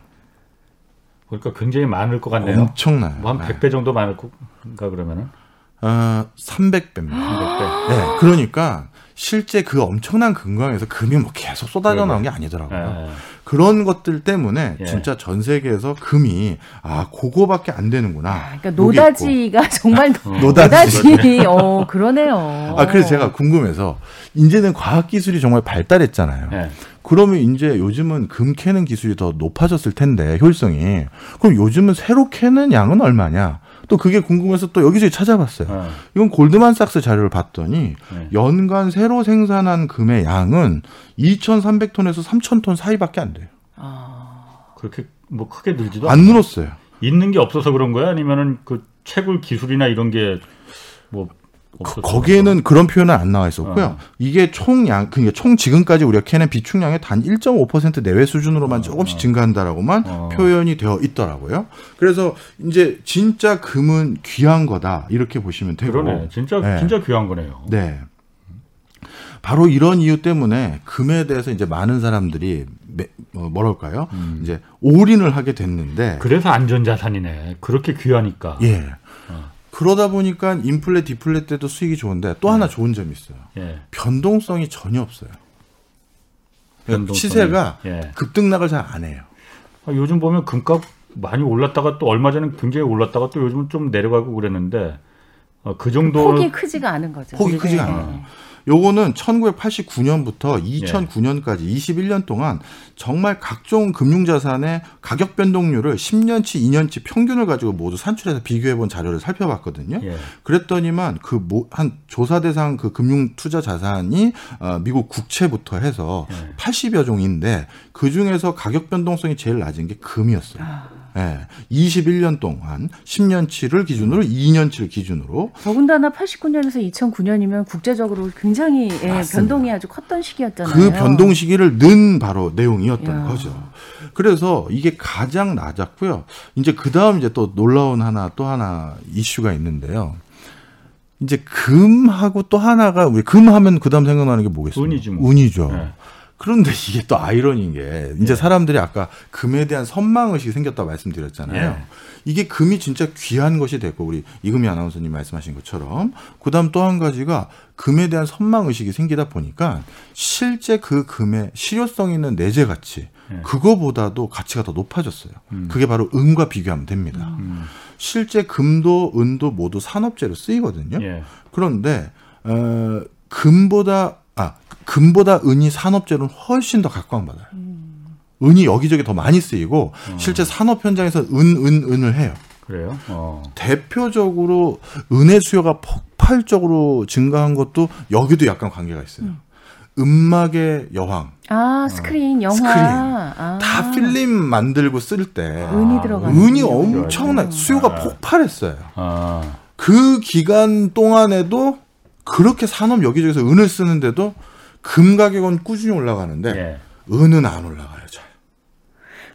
그러니까 굉장히 많을 것 같네요. 엄청나요. 뭐한 100배 정도 많을 건가 그러면은? 어, 300배입니다. 300배. 네, 그러니까 실제 그 엄청난 금광에서 금이 뭐 계속 쏟아져 나온 게 아니더라고요. 네. 그런 것들 때문에 예. 진짜 전 세계에서 금이 아 그거밖에 안 되는구나. 아, 그러니까 노다지가 정말 어. 노다지. 노다지. 어 그러네요. 아 그래서 제가 궁금해서 이제는 과학 기술이 정말 발달했잖아요. 예. 그러면 이제 요즘은 금 캐는 기술이 더 높아졌을 텐데 효율성이 그럼 요즘은 새로 캐는 양은 얼마냐? 또 그게 궁금해서 또 여기저기 찾아봤어요. 네. 이건 골드만삭스 자료를 봤더니 네. 연간 새로 생산한 금의 양은 2,300톤에서 3,000톤 사이밖에 안 돼요. 아... 그렇게 뭐 크게 늘지도 안 늘었어요. 있는 게 없어서 그런 거야? 아니면은 그 채굴 기술이나 이런 게 뭐 그, 거기에는 그런 표현은 안 나와 있었고요. 어. 이게 총양, 그러니까 총 지금까지 우리가 캐낸 비축량의 단 1.5% 내외 수준으로만 어. 조금씩 증가한다라고만 어. 표현이 되어 있더라고요. 그래서 이제 진짜 금은 귀한 거다 이렇게 보시면 되고. 그러네. 진짜 네. 진짜 귀한 거네요. 네. 바로 이런 이유 때문에 금에 대해서 이제 많은 사람들이 뭐 뭐랄까요? 음. 이제 올인을 하게 됐는데 그래서 안전 자산이네. 그렇게 귀하니까. 예. 그러다 보니까 인플레 디플레 때도 수익이 좋은데 또 네. 하나 좋은 점이 있어요. 예. 변동성이 전혀 없어요. 그러니까 시세가 예. 급등락을 잘 안 해요. 아, 요즘 보면 금값 많이 올랐다가 또 얼마 전에 굉장히 올랐다가 또 요즘은 좀 내려가고 그랬는데 어, 그 정도 폭이 크지가 않은 거죠. 폭이 크지가 네. 않아요. 요거는 1989년부터 2009년까지 예. 21년 동안 정말 각종 금융자산의 가격 변동률을 10년치, 2년치 평균을 가지고 모두 산출해서 비교해 본 자료를 살펴봤거든요. 예. 그랬더니만 그 한 조사 대상 그 금융 투자 자산이 어, 미국 국채부터 해서 예. 80여 종인데 그 중에서 가격 변동성이 제일 낮은 게 금이었어요. 아. 예. 21년 동안 10년치를 기준으로 2년치를 기준으로 더군다나 89년에서 2009년이면 국제적으로 굉장히 예, 변동이 아주 컸던 시기였잖아요. 그 변동 시기를 는 바로 내용이었던 야. 거죠. 그래서 이게 가장 낮았고요. 이제 그 다음 이제 또 놀라운 하나 또 하나 이슈가 있는데요. 이제 금하고 또 하나가 우리 금하면 그다음 생각나는 게 뭐겠어요? 운이죠. 뭐. 운이죠. 네. 그런데 이게 또 아이러니인 게 이제 네. 사람들이 아까 금에 대한 선망 의식이 생겼다고 말씀드렸잖아요. 네. 이게 금이 진짜 귀한 것이 됐고 우리 이금희 아나운서님 말씀하신 것처럼 그다음 또 한 가지가 금에 대한 선망 의식이 생기다 보니까 실제 그 금의 실효성 있는 내재 가치 네. 그거보다도 가치가 더 높아졌어요. 음. 그게 바로 은과 비교하면 됩니다. 음. 실제 금도 은도 모두 산업재로 쓰이거든요. 예. 그런데 어, 금보다 아 금보다 은이 산업재로는 훨씬 더 각광받아요. 음. 은이 여기저기 더 많이 쓰이고 어. 실제 산업 현장에서 은, 은, 은을 해요. 그래요? 어. 대표적으로 은의 수요가 폭발적으로 증가한 것도 여기도 약간 관계가 있어요. 음. 은막의 여왕. 아 스크린 영화. 스크린. 아. 다 필름 만들고 쓸때 은이 들어가. 은이 엄청나 수요가 아. 폭발했어요. 아. 그 기간 동안에도 그렇게 산업 여기저기서 은을 쓰는데도 금 가격은 꾸준히 올라가는데 예. 은은 안 올라가요. 잘.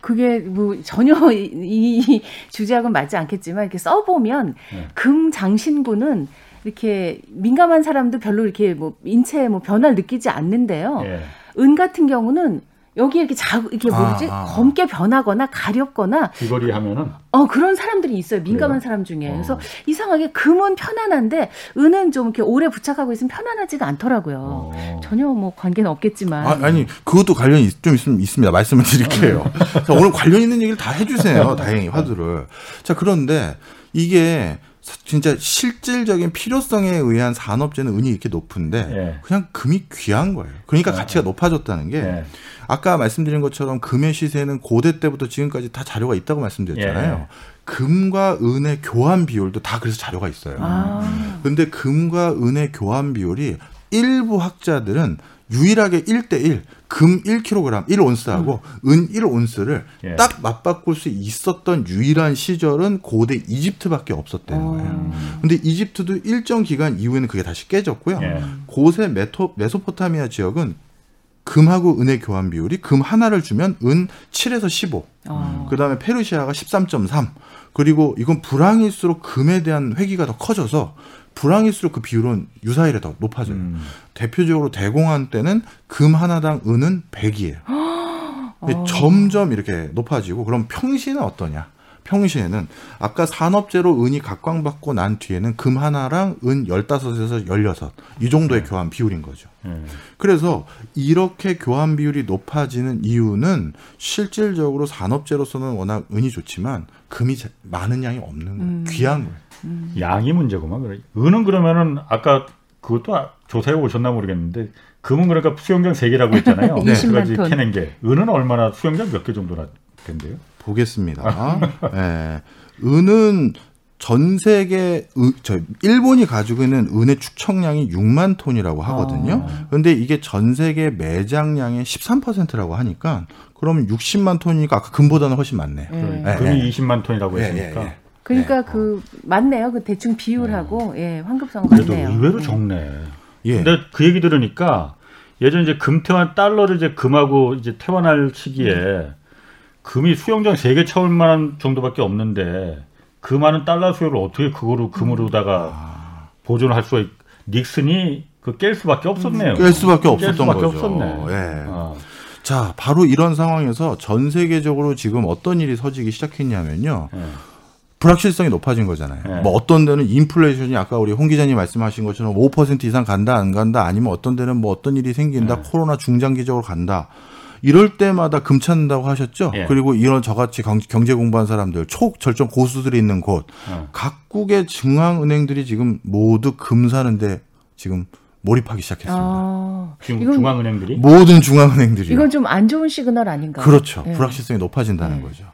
그게 뭐 전혀 이, 주제하고는 맞지 않겠지만 이렇게 써보면 예. 금 장신구는 이렇게 민감한 사람도 별로 이렇게 뭐 인체에 뭐 변화를 느끼지 않는데요. 예. 은 같은 경우는 여기 이렇게 자 이게 뭐지? 아, 아. 검게 변하거나 가렵거나 귀걸이 하면은? 어 그런 사람들이 있어요. 민감한 그래요? 사람 중에. 어. 그래서 이상하게 금은 편안한데 은은 좀 이렇게 오래 부착하고 있으면 편안하지가 않더라고요. 어. 전혀 뭐 관계는 없겠지만. 아, 니 그것도 관련이 좀 있, 있습니다. 말씀을 드릴게요. 자, 오늘 관련 있는 얘기를 다 해주세요. 다행히 화두를. 자 그런데 이게 진짜 실질적인 필요성에 의한 산업재는 은이 이렇게 높은데 예. 그냥 금이 귀한 거예요. 그러니까 예. 가치가 높아졌다는 게 예. 아까 말씀드린 것처럼 금의 시세는 고대 때부터 지금까지 다 자료가 있다고 말씀드렸잖아요. 예. 금과 은의 교환 비율도 다 그래서 자료가 있어요. 아. 근데 금과 은의 교환 비율이 일부 학자들은 유일하게 1대1 금 1kg 1온스하고 음. 은 1온스를 예. 딱 맞바꿀 수 있었던 유일한 시절은 고대 이집트밖에 없었다는 어. 거예요. 근데 이집트도 일정 기간 이후에는 그게 다시 깨졌고요. 예. 고세 메토, 메소포타미아 지역은 금하고 은의 교환 비율이 금 하나를 주면 은 7에서 15. 어. 그다음에 페르시아가 13.3. 그리고 이건 불황일수록 금에 대한 회기가 더 커져서 불황일수록 그 비율은 유사일에 더 높아져요. 음. 대표적으로 대공황 때는 금 하나당 은은 100이에요. 어. 점점 이렇게 높아지고 그럼 평시는 어떠냐? 평시에는 아까 산업재로 은이 각광받고 난 뒤에는 금 하나랑 은 15에서 16. 이 정도의 교환 비율인 거죠. 예. 그래서 이렇게 교환 비율이 높아지는 이유는 실질적으로 산업재로서는 워낙 은이 좋지만 금이 자- 많은 양이 없는 거예요. 음. 귀한 거예요. 양이 문제구만. 그래. 은은 그러면은 아까 그것도 아- 조사해 오셨나 모르겠는데 금은 그러니까 수영장 세 개라고 했잖아요. 네. 20만 가지 톤. 캐는 게 은은 얼마나 수영장 몇 개 정도나 된대요? 보겠습니다. 예. 은은 전 세계 은- 저 일본이 가지고 있는 은의 축척량이 6만 톤이라고 하거든요. 아. 그런데 이게 전 세계 매장량의 13%라고 하니까 그러면 60만 톤이니까 아까 금보다는 훨씬 많네요. 예. 예, 금이 예. 20만 톤이라고 예, 했으니까. 예, 예. 그러니까 네. 그 맞네요. 그 대충 비율하고 예, 황급성 그래도 같네요. 의외로 예. 적네. 예. 근데 그 얘기 들으니까 예전 이제 금태환 달러를 이제 금하고 이제 태환할 시기에 금이 수영장 세 개 채울 만한 정도밖에 없는데 그 많은 달러 수요를 어떻게 그거로 금으로다가 아. 보존할 수가 있, 닉슨이 그 깰 수밖에 없었네요. 깰 수밖에 깰 없었던 수밖에 거죠. 없었네. 예. 어. 자, 바로 이런 상황에서 전 세계적으로 지금 어떤 일이 서지기 시작했냐면요. 예. 불확실성이 높아진 거잖아요. 네. 뭐 어떤 데는 인플레이션이 아까 우리 홍 기자님 말씀하신 것처럼 5% 이상 간다 안 간다 아니면 어떤 데는 뭐 어떤 일이 생긴다 네. 코로나 중장기적으로 간다. 이럴 때마다 금 찾는다고 하셨죠. 예. 그리고 이런 저같이 경- 경제 공부한 사람들 초절정 고수들이 있는 곳 어. 각국의 중앙은행들이 지금 모두 금 사는데 지금 몰입하기 시작했습니다. 아, 지금 이건 중앙은행들이 모든 중앙은행들이 이건 좀 안 좋은 시그널 아닌가요? 그렇죠. 예. 불확실성이 높아진다는 네. 거죠.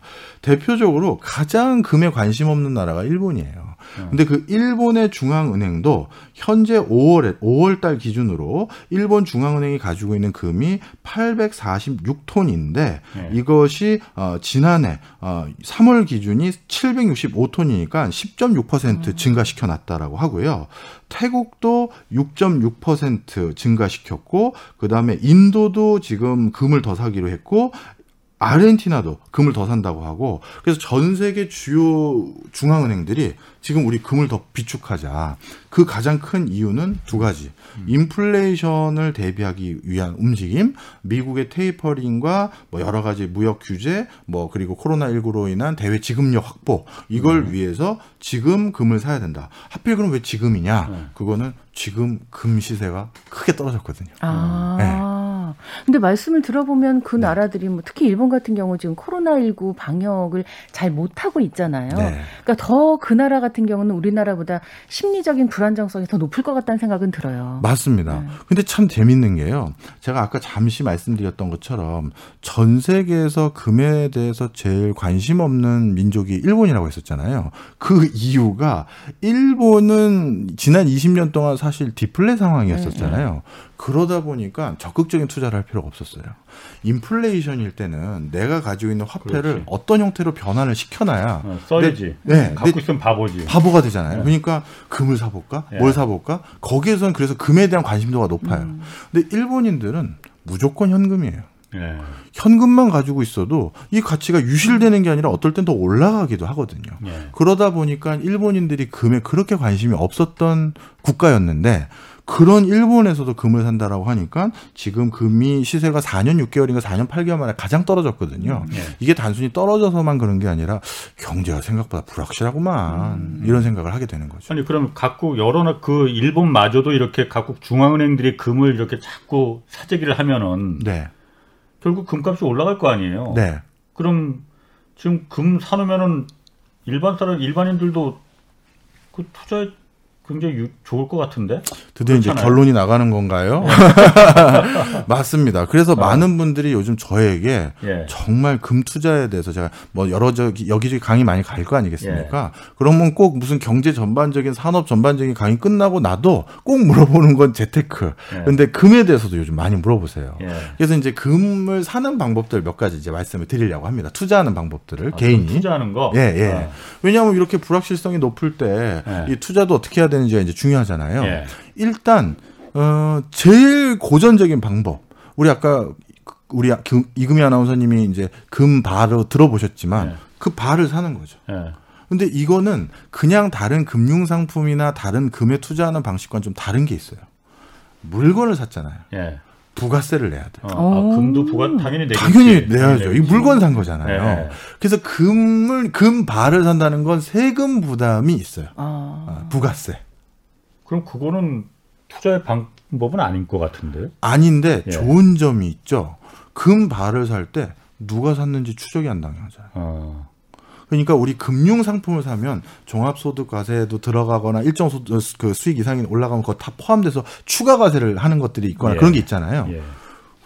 대표적으로 가장 금에 관심 없는 나라가 일본이에요. 근데 그 일본의 중앙은행도 현재 5월에 5월 달 기준으로 일본 중앙은행이 가지고 있는 금이 846톤인데 네. 이것이 어, 지난해 어, 3월 기준이 765톤이니까 10.6% 증가시켜 놨다라고 하고요. 태국도 6.6% 증가시켰고 그다음에 인도도 지금 금을 더 사기로 했고 아르헨티나도 금을 더 산다고 하고 그래서 전 세계 주요 중앙은행들이 지금 우리 금을 더 비축하자. 그 가장 큰 이유는 두 가지 인플레이션을 대비하기 위한 움직임 미국의 테이퍼링과 뭐 여러 가지 무역 규제 뭐 그리고 코로나 19로 인한 대외 지급력 확보 이걸 위해서 지금 금을 사야 된다 하필 그럼 왜 지금이냐 네. 그거는 지금 금 시세가 크게 떨어졌거든요 아. 네. 근데 말씀을 들어보면 그 나라들이 뭐 특히 일본 같은 경우 지금 코로나19 방역을 잘 못하고 있잖아요. 네. 그러니까 더 그 나라 같은 경우는 우리나라보다 심리적인 불안정성이 더 높을 것 같다는 생각은 들어요. 맞습니다. 네. 근데 참 재밌는 게요. 제가 아까 잠시 말씀드렸던 것처럼 전 세계에서 금에 대해서 제일 관심 없는 민족이 일본이라고 했었잖아요. 그 이유가 일본은 지난 20년 동안 사실 디플레 상황이었었잖아요. 그러다 보니까 적극적인 투자를 할 필요가 없었어요. 인플레이션일 때는 내가 가지고 있는 화폐를 그렇지. 어떤 형태로 변환을 시켜놔야 어, 써야지. 네, 갖고 내- 있으면 바보지. 바보가 되잖아요. 네. 그러니까 금을 사볼까? 예. 뭘 사볼까? 거기에서는 그래서 금에 대한 관심도가 높아요. 음. 근데 일본인들은 무조건 현금이에요. 예. 현금만 가지고 있어도 이 가치가 유실되는 게 아니라 어떨 땐 더 올라가기도 하거든요. 예. 그러다 보니까 일본인들이 금에 그렇게 관심이 없었던 국가였는데 그런 일본에서도 금을 산다라고 하니까 지금 금이 시세가 4년 6개월인가 4년 8개월 만에 가장 떨어졌거든요. 예. 이게 단순히 떨어져서만 그런 게 아니라 경제가 생각보다 불확실하구만 이런 생각을 하게 되는 거죠. 아니 그럼 각국 여러 나- 그 일본마저도 이렇게 각국 중앙은행들이 금을 이렇게 자꾸 사재기를 하면은 네, 결국 금값이 올라갈 거 아니에요. 네, 그럼 지금 금 사놓으면은 일반 사람 일반인들도 그 투자에 굉장히 유- 좋을 것 같은데. 드디어 이제 그렇잖아요. 결론이 나가는 건가요? 맞습니다. 그래서 어. 많은 분들이 요즘 저에게 예. 정말 금 투자에 대해서 제가 뭐 여러 저기 여기저기 강의 많이 갈 거 아니겠습니까? 예. 그러면 꼭 무슨 경제 전반적인 산업 전반적인 강의 끝나고 나도 꼭 물어보는 건 재테크. 예. 근데 금에 대해서도 요즘 많이 물어보세요. 예. 그래서 이제 금을 사는 방법들 몇 가지 이제 말씀을 드리려고 합니다. 투자하는 방법들을 아, 개인이. 금 투자하는 거. 예, 예. 어. 왜냐하면 이렇게 불확실성이 높을 때이 예. 투자도 어떻게 해야 되는 지가 이제 중요하잖아요. 예. 일단 어 제일 고전적인 방법. 우리 아까 우리 이금희 아나운서님이 이제 금 바로 들어보셨지만 네. 그 바를 사는 거죠. 네. 근데 이거는 그냥 다른 금융 상품이나 다른 금에 투자하는 방식과는 좀 다른 게 있어요. 물건을 샀잖아요. 예. 부가세를 내야 돼. 어, 아, 금도 부가 당연히 내겠지. 당연히 내야죠. 이 물건 산 거잖아요. 네. 그래서 금을 금 발을 산다는 건 세금 부담이 있어요. 아. 아, 부가세. 그럼 그거는 투자의 방법은 아닌 것 같은데. 아닌데 예. 좋은 점이 있죠. 금 발을 살때 누가 샀는지 추적이 안 당하잖아요. 아. 그러니까 우리 금융 상품을 사면 종합소득과세도 들어가거나 일정 소, 그 수익 이상이 올라가면 그거 다 포함돼서 추가 과세를 하는 것들이 있거나 예. 그런 게 있잖아요. 예.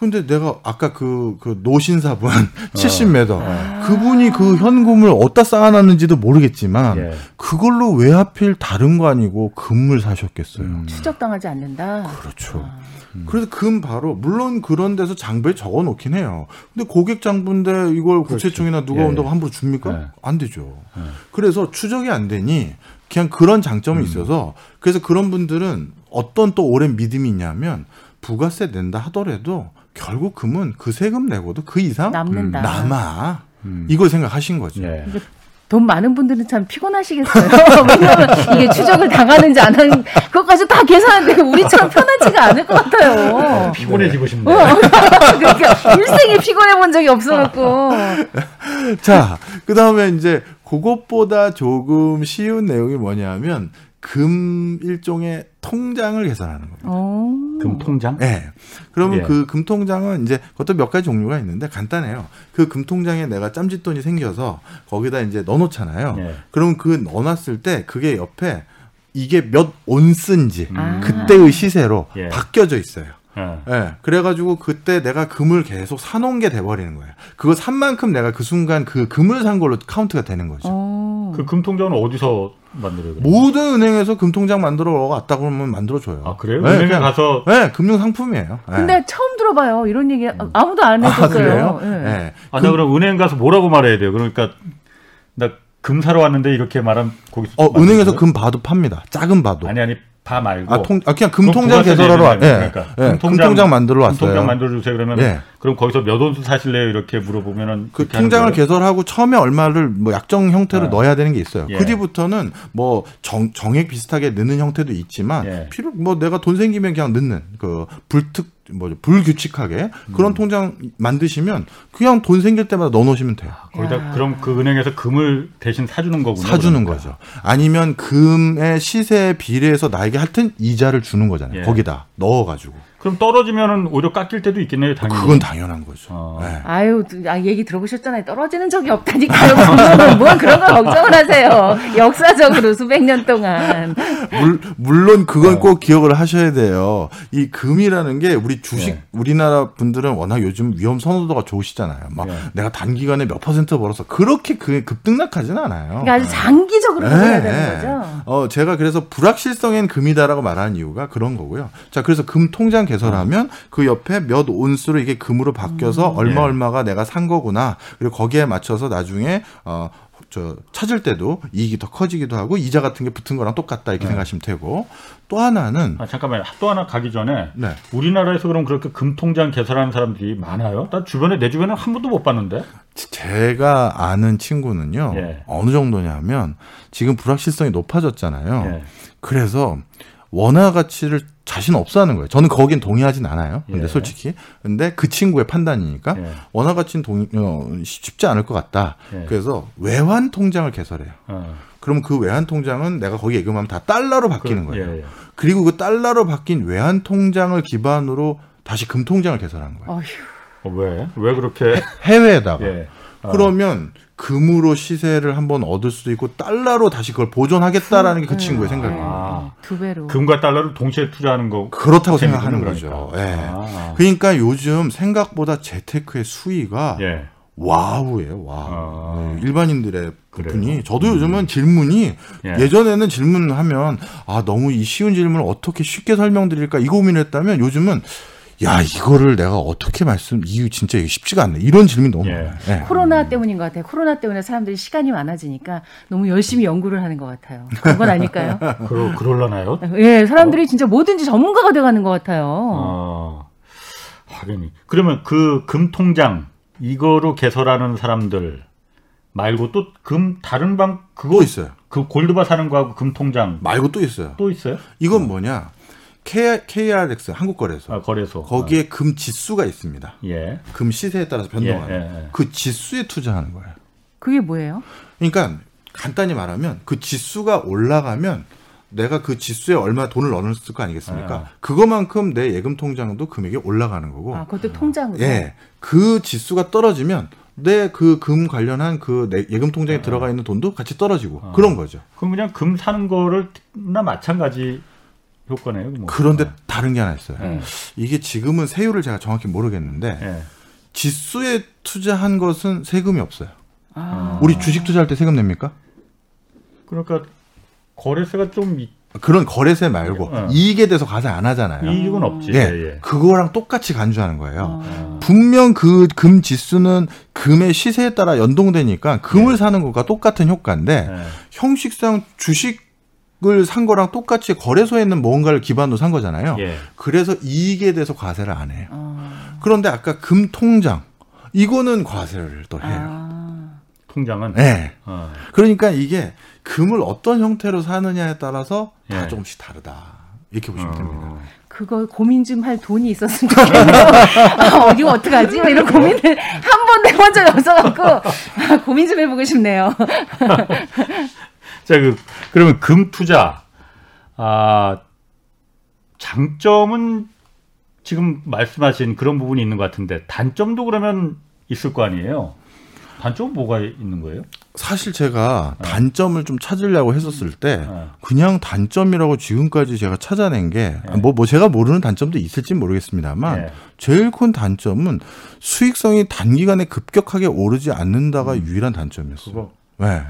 근데 내가 아까 그, 그 노신사분 70m 어. 그분이 그 현금을 어디다 쌓아놨는지도 모르겠지만 예. 그걸로 왜 하필 다른 거 아니고 금을 사셨겠어요. 음. 추적당하지 않는다. 그렇죠. 아. 음. 그래서 금 바로 물론 그런 데서 장부에 적어 놓긴 해요. 근데 고객 장부인데 이걸 국세청이나 누가 예. 온다고 함부로 줍니까? 예. 안 되죠. 예. 그래서 추적이 안 되니 그냥 그런 장점이 음. 있어서 그래서 그런 분들은 어떤 또 오랜 믿음이 있냐면 부가세 낸다 하더라도 결국 금은 그 세금 내고도 그 이상 남는다. 남아. 음. 이걸 생각하신 거죠. 예. 돈 많은 분들은 참 피곤하시겠어요. 왜냐하면 이게 추적을 당하는지 안 하는 그것까지 다 계산하는데 우리처럼 편하지가 않을 것 같아요. 어, 피곤해지고 싶네. 어, 그러니까 일생에 피곤해 본 적이 없어갖고. 자, 그 다음에 이제 그것보다 조금 쉬운 내용이 뭐냐면 금 일종의 통장을 개설하는 겁니다. 오. 금 통장? 네. 그러면 예. 그 금 통장은 이제 그것도 몇 가지 종류가 있는데 간단해요. 그 금 통장에 내가 짬짓돈이 생겨서 거기다 이제 넣어놓잖아요. 예. 그러면 그 넣어놨을 때 그게 옆에 이게 몇 온스인지 음. 그때의 시세로 예. 바뀌어져 있어요. 예. 네. 그래가지고 그때 내가 금을 계속 사놓은 게 돼버리는 거예요. 그거 산 만큼 내가 그 순간 그 금을 산 걸로 카운트가 되는 거죠. 오. 그 금통장은 어디서 만들어요? 모든 은행에서 금통장 만들어 왔다 그러면 만들어줘요. 아 그래요? 네, 은행에 가서 네 금융 상품이에요. 네. 근데 네. 처음 들어봐요 이런 얘기 아무도 안 해줬어요. 아, 네. 네. 아, 나 그럼 은행 가서 뭐라고 말해야 돼요? 그러니까 나 금 사러 왔는데 이렇게 말하면 거기서 어 은행에서 금 봐도 팝니다. 작은 봐도. 아니 아니 다 말고. 아, 통, 아 그냥 금통장 개설하러 왔. 예. 그러니까 예. 금통장, 금통장 만들어 왔어요. 금통장 만들어 주세요. 그러면 예. 그럼 거기서 몇 원수 사실래요? 이렇게 물어보면은 그 통장을 개설하고 처음에 얼마를 뭐 약정 형태로 아. 넣어야 되는 게 있어요. 예. 그 뒤부터는 뭐 정, 정액 비슷하게 넣는 형태도 있지만 예. 필요 뭐 내가 돈 생기면 그냥 넣는 그 불특 뭐죠 불규칙하게 그런 음. 통장 만드시면 그냥 돈 생길 때마다 넣어놓으시면 돼요. 아, 거기다 그럼 그 은행에서 금을 대신 사주는 거군요. 사주는 그러니까. 거죠. 아니면 금의 시세에 비례해서 나에게 하여튼 이자를 주는 거잖아요. 예. 거기다 넣어가지고. 그럼 떨어지면은 오히려 깎일 때도 있겠네요, 당연히. 그건 당연한 거죠. 어. 네. 아유, 아, 얘기 들어보셨잖아요. 떨어지는 적이 없다니까요. 뭐 그런 걸 걱정을 하세요. 역사적으로 수백 년 동안. 물, 물론 그건 어. 꼭 기억을 하셔야 돼요. 이 금이라는 게 우리 주식, 네. 우리나라 분들은 워낙 요즘 위험 선호도가 좋으시잖아요. 막 네. 내가 단기간에 몇 퍼센트 벌어서 그렇게 그 급등락하지는 않아요. 그러니까 아주 장기적으로 네. 해야 되는 거죠. 어, 제가 그래서 불확실성엔 금이다라고 말하는 이유가 그런 거고요. 자, 그래서 금 통장 개설하면 그 옆에 몇 온수로 이게 금으로 바뀌어서 음. 얼마 예. 얼마가 내가 산 거구나. 그리고 거기에 맞춰서 나중에 어, 저 찾을 때도 이익이 더 커지기도 하고 이자 같은 게 붙은 거랑 똑같다 이렇게 네. 생각하시면 되고 또 하나는 아 잠깐만요 또 하나 가기 전에 네. 우리나라에서 그럼 그렇게 금통장 개설하는 사람들이 많아요? 나 주변에 내 주변에 한 번도 못 봤는데 제가 아는 친구는요 예. 어느 정도냐면 지금 불확실성이 높아졌잖아요 예. 그래서 원화 가치를 자신 없어 하는 거예요. 저는 거긴 동의하진 않아요. 근데 예. 솔직히. 근데 그 친구의 판단이니까 예. 원화 가치는 동의, 어, 쉽지 않을 것 같다. 예. 그래서 외환 통장을 개설해요. 어. 그럼 그 외환 통장은 내가 거기 예금하면 다 달러로 바뀌는 그, 거예요. 예, 예. 그리고 그 달러로 바뀐 외환 통장을 기반으로 다시 금 통장을 개설하는 거예요. 어, 왜? 왜 그렇게 해외에다가. 예. 어. 그러면 금으로 시세를 한번 얻을 수도 있고 달러로 다시 그걸 보존하겠다라는 게 그 친구의 생각입니다. 아, 두 배로. 금과 달러를 동시에 투자하는 거 그렇다고 생각하는 거죠. 예. 네. 아. 그러니까 요즘 생각보다 재테크의 수위가 예. 와우예요. 와. 아. 네, 일반인들의 부분이 저도 요즘은 음. 질문이 예. 전에는 질문하면 아 너무 이 쉬운 질문을 어떻게 쉽게 설명드릴까 이 고민했다면 요즘은 야 이거를 내가 어떻게 말씀 이유 진짜 이게 쉽지가 않네 이런 질문이 너무 예. 많아요. 예. 코로나 때문인 것 같아요. 코로나 때문에 사람들이 시간이 많아지니까 너무 열심히 연구를 하는 것 같아요. 그건 아닐까요? 그러 그럴라나요? 예, 사람들이 어? 진짜 뭐든지 전문가가 돼가는 것 같아요. 어. 확연히. 그러면 그 금 통장 이거로 개설하는 사람들 말고 또 금 다른 방 그거 또 있어요. 그 골드바 사는 거하고 금 통장 말고 또 있어요. 또 있어요? 이건 뭐냐? K, KRX 한국거래소. 아, 거래소. 거기에 금 지수가 있습니다. 아, 예. 금 시세에 따라서 변동하는. 예, 예, 예. 그 지수에 투자하는 거예요. 그게 뭐예요? 그러니까 간단히 말하면 그 지수가 올라가면 내가 그 지수에 얼마 돈을 넣었을 거 아니겠습니까? 아. 그거만큼 내 예금 통장도 금액이 올라가는 거고. 아, 그것도 통장으로. 예. 그 지수가 떨어지면 내 그 금 관련한 그내 예금 통장에 들어가 있는 돈도 같이 떨어지고 아. 그런 거죠. 그럼 그냥 금 사는 거를 나 마찬가지 효과네요. 뭐. 그런데 다른 게 하나 있어요. 예. 이게 지금은 세율을 제가 정확히 모르겠는데 예. 지수에 투자한 것은 세금이 없어요. 아. 우리 주식 투자할 때 세금 냅니까? 그러니까 거래세가 좀 이- 그런 거래세 말고 어. 이익에 대해서 가세 안 하잖아요. 이익은 없지. 예, 예, 예. 그거랑 똑같이 간주하는 거예요. 아. 분명 그 금 지수는 금의 시세에 따라 연동되니까 금을 사는 것과 똑같은 효과인데 예. 형식상 주식 을산 거랑 똑같이 거래소에 있는 뭔가를 기반으로 산 거잖아요. 예. 그래서 이익에 대해서 과세를 안 해요. 아. 그런데 아까 금 통장 이거는 과세를 또 해요. 아. 통장은 네. 어. 그러니까 이게 금을 어떤 형태로 사느냐에 따라서 다 예. 조금씩 다르다. 이렇게 보시면 됩니다. 어. 그거 고민 좀 할 돈이 있었으면 좋겠네요. 아, 이거 어떡하지? 뭐 이런 고민을 한 번에 먼저 여쭤갖고 아, 고민 좀 해보고 싶네요. 자, 그 그러면 금 투자 아 장점은 지금 말씀하신 그런 부분이 있는 것 같은데 단점도 그러면 있을 거 아니에요? 단점은 뭐가 있는 거예요? 사실 제가 단점을 좀 찾으려고 했었을 때 어. 그냥 단점이라고 지금까지 제가 찾아낸 게뭐뭐 제가 모르는 단점도 있을지 모르겠습니다만 예. 제일 큰 단점은 수익성이 단기간에 급격하게 오르지 않는다가 유일한 단점이었어요. 그거 네.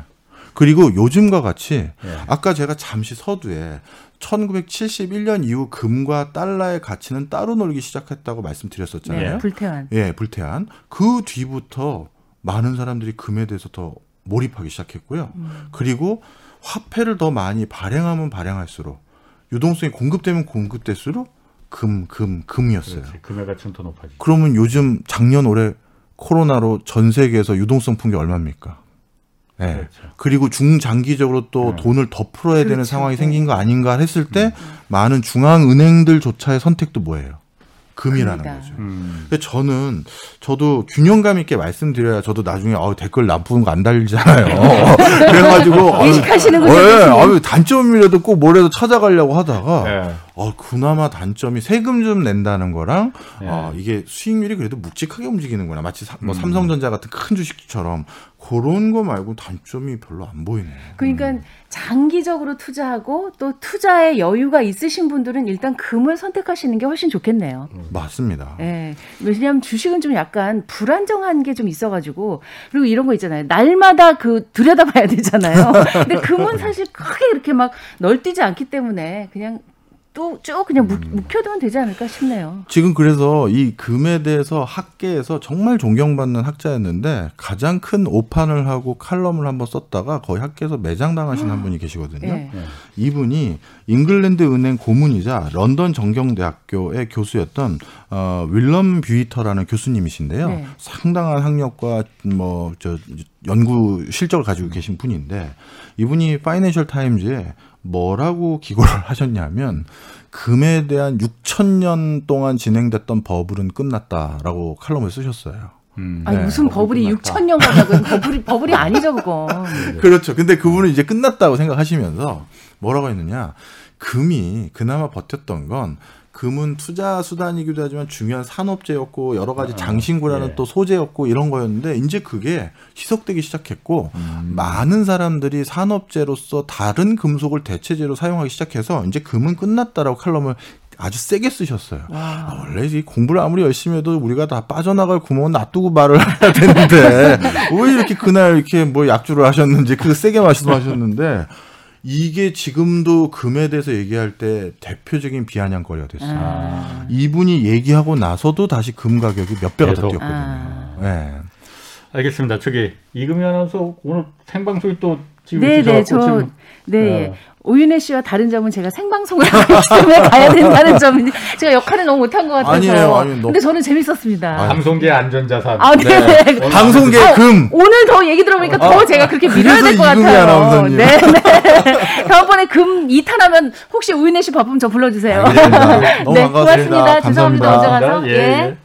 그리고 요즘과 같이 예. 아까 제가 잠시 서두에 1971년 이후 금과 달러의 가치는 따로 놀기 시작했다고 말씀드렸었잖아요. 네, 불태환. 예, 불태한. 그 뒤부터 많은 사람들이 금에 대해서 더 몰입하기 시작했고요. 그리고 화폐를 더 많이 발행하면 발행할수록 유동성이 공급되면 공급될수록 금, 금, 금이었어요. 그렇지. 금의 가치는 더 높아지. 그러면 요즘 작년 올해 코로나로 전 세계에서 유동성 푼 게 얼마입니까? 예. 그렇죠. 그리고 중장기적으로 또 네. 돈을 더 풀어야 되는 그렇죠. 상황이 네. 생긴 거 아닌가 했을 때 많은 중앙은행들조차의 선택도 뭐예요? 금이라는 금이다. 거죠. 음. 근데 저는 저도 균형감 있게 말씀드려야 저도 나중에 어, 댓글 나쁜 거 안 달리잖아요. 그래가지고 아유, 의식하시는군요, 예, 교수님. 아유, 단점이라도 꼭 뭐라도 찾아가려고 하다가 예. 어, 그나마 단점이 세금 좀 낸다는 거랑 예. 아, 이게 수익률이 그래도 묵직하게 움직이는구나. 마치 사- 뭐 음. 삼성전자 같은 큰 주식처럼 그런 거 말고 단점이 별로 안 보이네요. 그러니까 장기적으로 투자하고 또 투자에 여유가 있으신 분들은 일단 금을 선택하시는 게 훨씬 좋겠네요. 맞습니다. 예. 왜냐하면 주식은 좀 약간 불안정한 게 좀 있어가지고 그리고 이런 거 있잖아요. 날마다 그 들여다봐야 되잖아요. 근데 금은 사실 크게 이렇게 막 널뛰지 않기 때문에 그냥 또 쭉 그냥 묵, 묵혀두면 되지 않을까 싶네요. 지금 그래서 이 금에 대해서 학계에서 정말 존경받는 학자였는데 가장 큰 오판을 하고 칼럼을 한번 썼다가 거의 학계에서 매장당하신 한 분이 계시거든요. 예. 이분이 잉글랜드 은행 고문이자 런던 정경대학교의 교수였던 어, 윌렘 뷰이터라는 교수님이신데요. 네. 상당한 학력과 뭐 저 연구 실적을 가지고 계신 분인데 이분이 파이낸셜 타임즈에 뭐라고 기고를 하셨냐면 금에 대한 6천 년 동안 진행됐던 버블은 끝났다라고 칼럼을 쓰셨어요. 음. 아니 네. 무슨 버블이 끝났다. 6천 년 가다고 버블이 버블이 아니죠 그거. 그렇죠. 근데 그분은 이제 끝났다고 생각하시면서 뭐라고 했느냐. 금이 그나마 버텼던 건 금은 투자 수단이기도 하지만 중요한 산업재였고 여러 가지 아, 장신구라는 예. 또 소재였고 이런 거였는데 이제 그게 희석되기 시작했고 많은 사람들이 산업재로서 다른 금속을 대체재로 사용하기 시작해서 이제 금은 끝났다라고 칼럼을 아주 세게 쓰셨어요. 아, 원래 이 공부를 아무리 열심히 해도 우리가 다 빠져나갈 구멍은 놔두고 말을 해야 되는데 왜 이렇게 그날 이렇게 뭐 약주를 하셨는지 그 세게 말씀하셨는데 이게 지금도 금에 대해서 얘기할 때 대표적인 비아냥거리가 됐어요. 아. 이분이 얘기하고 나서도 다시 금 가격이 몇 배가 더 계속. 뛰었거든요. 아. 네. 알겠습니다. 저기 이금희 아나운서 오늘 생방송이 또 네, 네, 저, 네. 어. 오윤혜 씨와 다른 점은 제가 생방송을 하기 때문에 가야 된다는 점은 제가 역할을 너무 못한 것 같아서. 아니에요, 아니에요. 근데 저는 재밌었습니다. 아, 방송계 안전자산. 아, 네. 네. 방송계 아, 금. 오늘 더 얘기 들어보니까 아, 더 제가 그렇게 밀어야 될 것 같아요. 네, 네. 다음번에 금 2탄하면 혹시 오윤혜 씨 바쁘면 저 불러주세요. 네, 고맙습니다. 죄송합니다. 먼저 가서. 예. 예.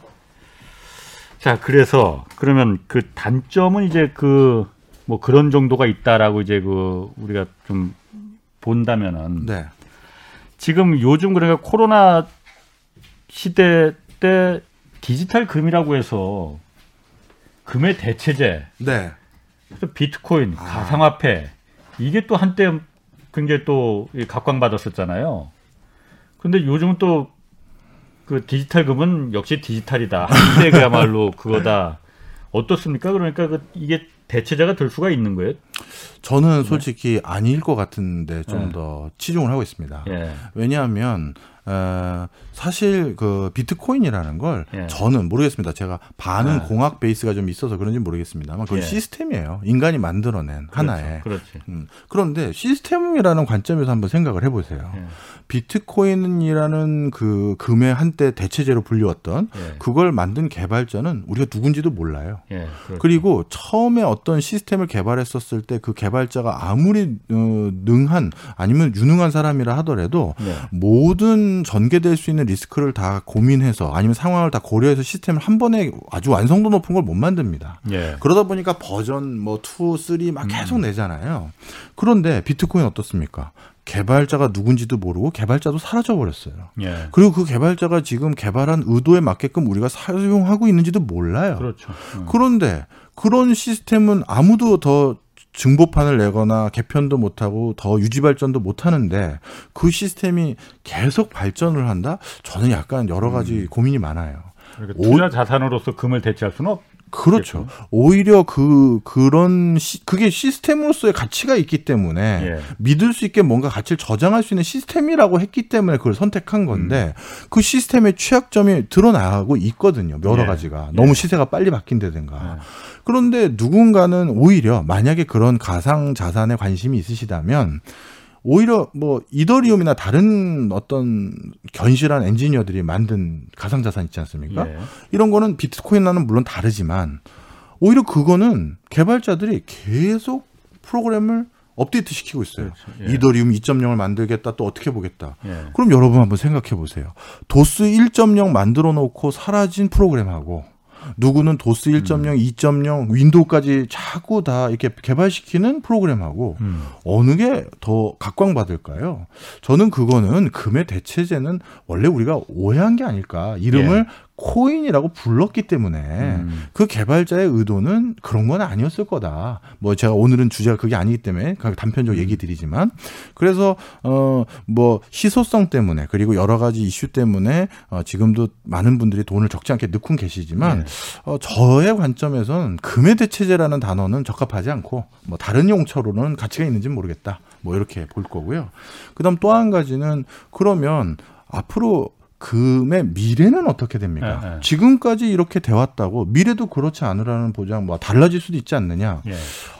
자, 그래서 그러면 그 단점은 이제 그 뭐 그런 정도가 있다라고 이제 그 우리가 좀 본다면은 네. 지금 요즘 그러니까 코로나 시대 때 디지털 금이라고 해서 금의 대체제, 네. 비트코인, 아. 가상화폐 이게 또 한때 굉장히 또 각광받았었잖아요. 근데 요즘은 또 그 디지털 금은 역시 디지털이다. 한때 그야말로 그거다. 어떻습니까? 그러니까 그 이게 대체자가 될 수가 있는 거예요? 저는 솔직히 네. 아닐 것 같은데 좀더 네. 치중을 하고 있습니다. 예. 왜냐하면 어, 사실 그 비트코인이라는 걸 예. 저는 모르겠습니다. 제가 반은 아. 공학 베이스가 좀 있어서 그런지 모르겠습니다만 그건 예. 시스템이에요. 인간이 만들어낸 그렇죠. 하나의. 그렇지. 음, 그런데 시스템이라는 관점에서 한번 생각을 해보세요. 예. 비트코인이라는 그 금의 한때 대체제로 불리웠던 예. 그걸 만든 개발자는 우리가 누군지도 몰라요. 예, 그렇죠. 그리고 처음에 어떤 시스템을 개발했었을 때 그 개발자가 아무리 어, 능한 아니면 유능한 사람이라 하더라도 네. 모든 전개될 수 있는 리스크를 다 고민해서 아니면 상황을 다 고려해서 시스템을 한 번에 아주 완성도 높은 걸 못 만듭니다. 예. 그러다 보니까 버전 뭐 2, 3 막 계속 음. 내잖아요. 그런데 비트코인 어떻습니까? 개발자가 누군지도 모르고 개발자도 사라져 버렸어요. 예. 그리고 그 개발자가 지금 개발한 의도에 맞게끔 우리가 사용하고 있는지도 몰라요. 그렇죠. 음. 그런데 그런 시스템은 아무도 더 증보판을 내거나 개편도 못하고 더 유지 발전도 못하는데 그 시스템이 계속 발전을 한다? 저는 약간 여러 가지 음. 고민이 많아요. 그러니까 투자 자산으로서 금을 대체할 수는 없. 그렇죠. 오히려 그 그런 시, 그게 시스템으로서의 가치가 있기 때문에 예. 믿을 수 있게 뭔가 가치를 저장할 수 있는 시스템이라고 했기 때문에 그걸 선택한 건데 음. 그 시스템의 취약점이 드러나고 있거든요. 여러 예. 가지가 너무 예. 시세가 빨리 바뀐다든가. 예. 그런데 누군가는 오히려 만약에 그런 가상 자산에 관심이 있으시다면 오히려 뭐 이더리움이나 다른 어떤 견실한 엔지니어들이 만든 가상 자산 있지 않습니까? 예. 이런 거는 비트코인과는 물론 다르지만 오히려 그거는 개발자들이 계속 프로그램을 업데이트 시키고 있어요. 그렇죠. 예. 이더리움 2.0을 만들겠다 또 어떻게 보겠다. 예. 그럼 여러분 한번 생각해 보세요. 도스 1.0 만들어 놓고 사라진 프로그램하고 누구는 도스 1.0, 음. 2.0, 윈도우까지 자꾸 다 이렇게 개발시키는 프로그램하고 음. 어느 게 더 각광받을까요? 저는 그거는 금의 대체제는 원래 우리가 오해한 게 아닐까. 이름을 예. 코인이라고 불렀기 때문에 음. 그 개발자의 의도는 그런 건 아니었을 거다. 뭐 제가 오늘은 주제가 그게 아니기 때문에 단편적으로 음. 얘기 드리지만 그래서 어뭐 희소성 때문에 그리고 여러 가지 이슈 때문에 어 지금도 많은 분들이 돈을 적지 않게 넣고 계시지만 네. 어 저의 관점에서는 금의 대체제라는 단어는 적합하지 않고 뭐 다른 용처로는 가치가 있는지는 모르겠다. 뭐 이렇게 볼 거고요. 그다음 또 한 가지는 그러면 앞으로 금의 미래는 어떻게 됩니까? 네, 네. 지금까지 이렇게 돼 왔다고 미래도 그렇지 않으라는 보장 뭐 달라질 수도 있지 않느냐? 네.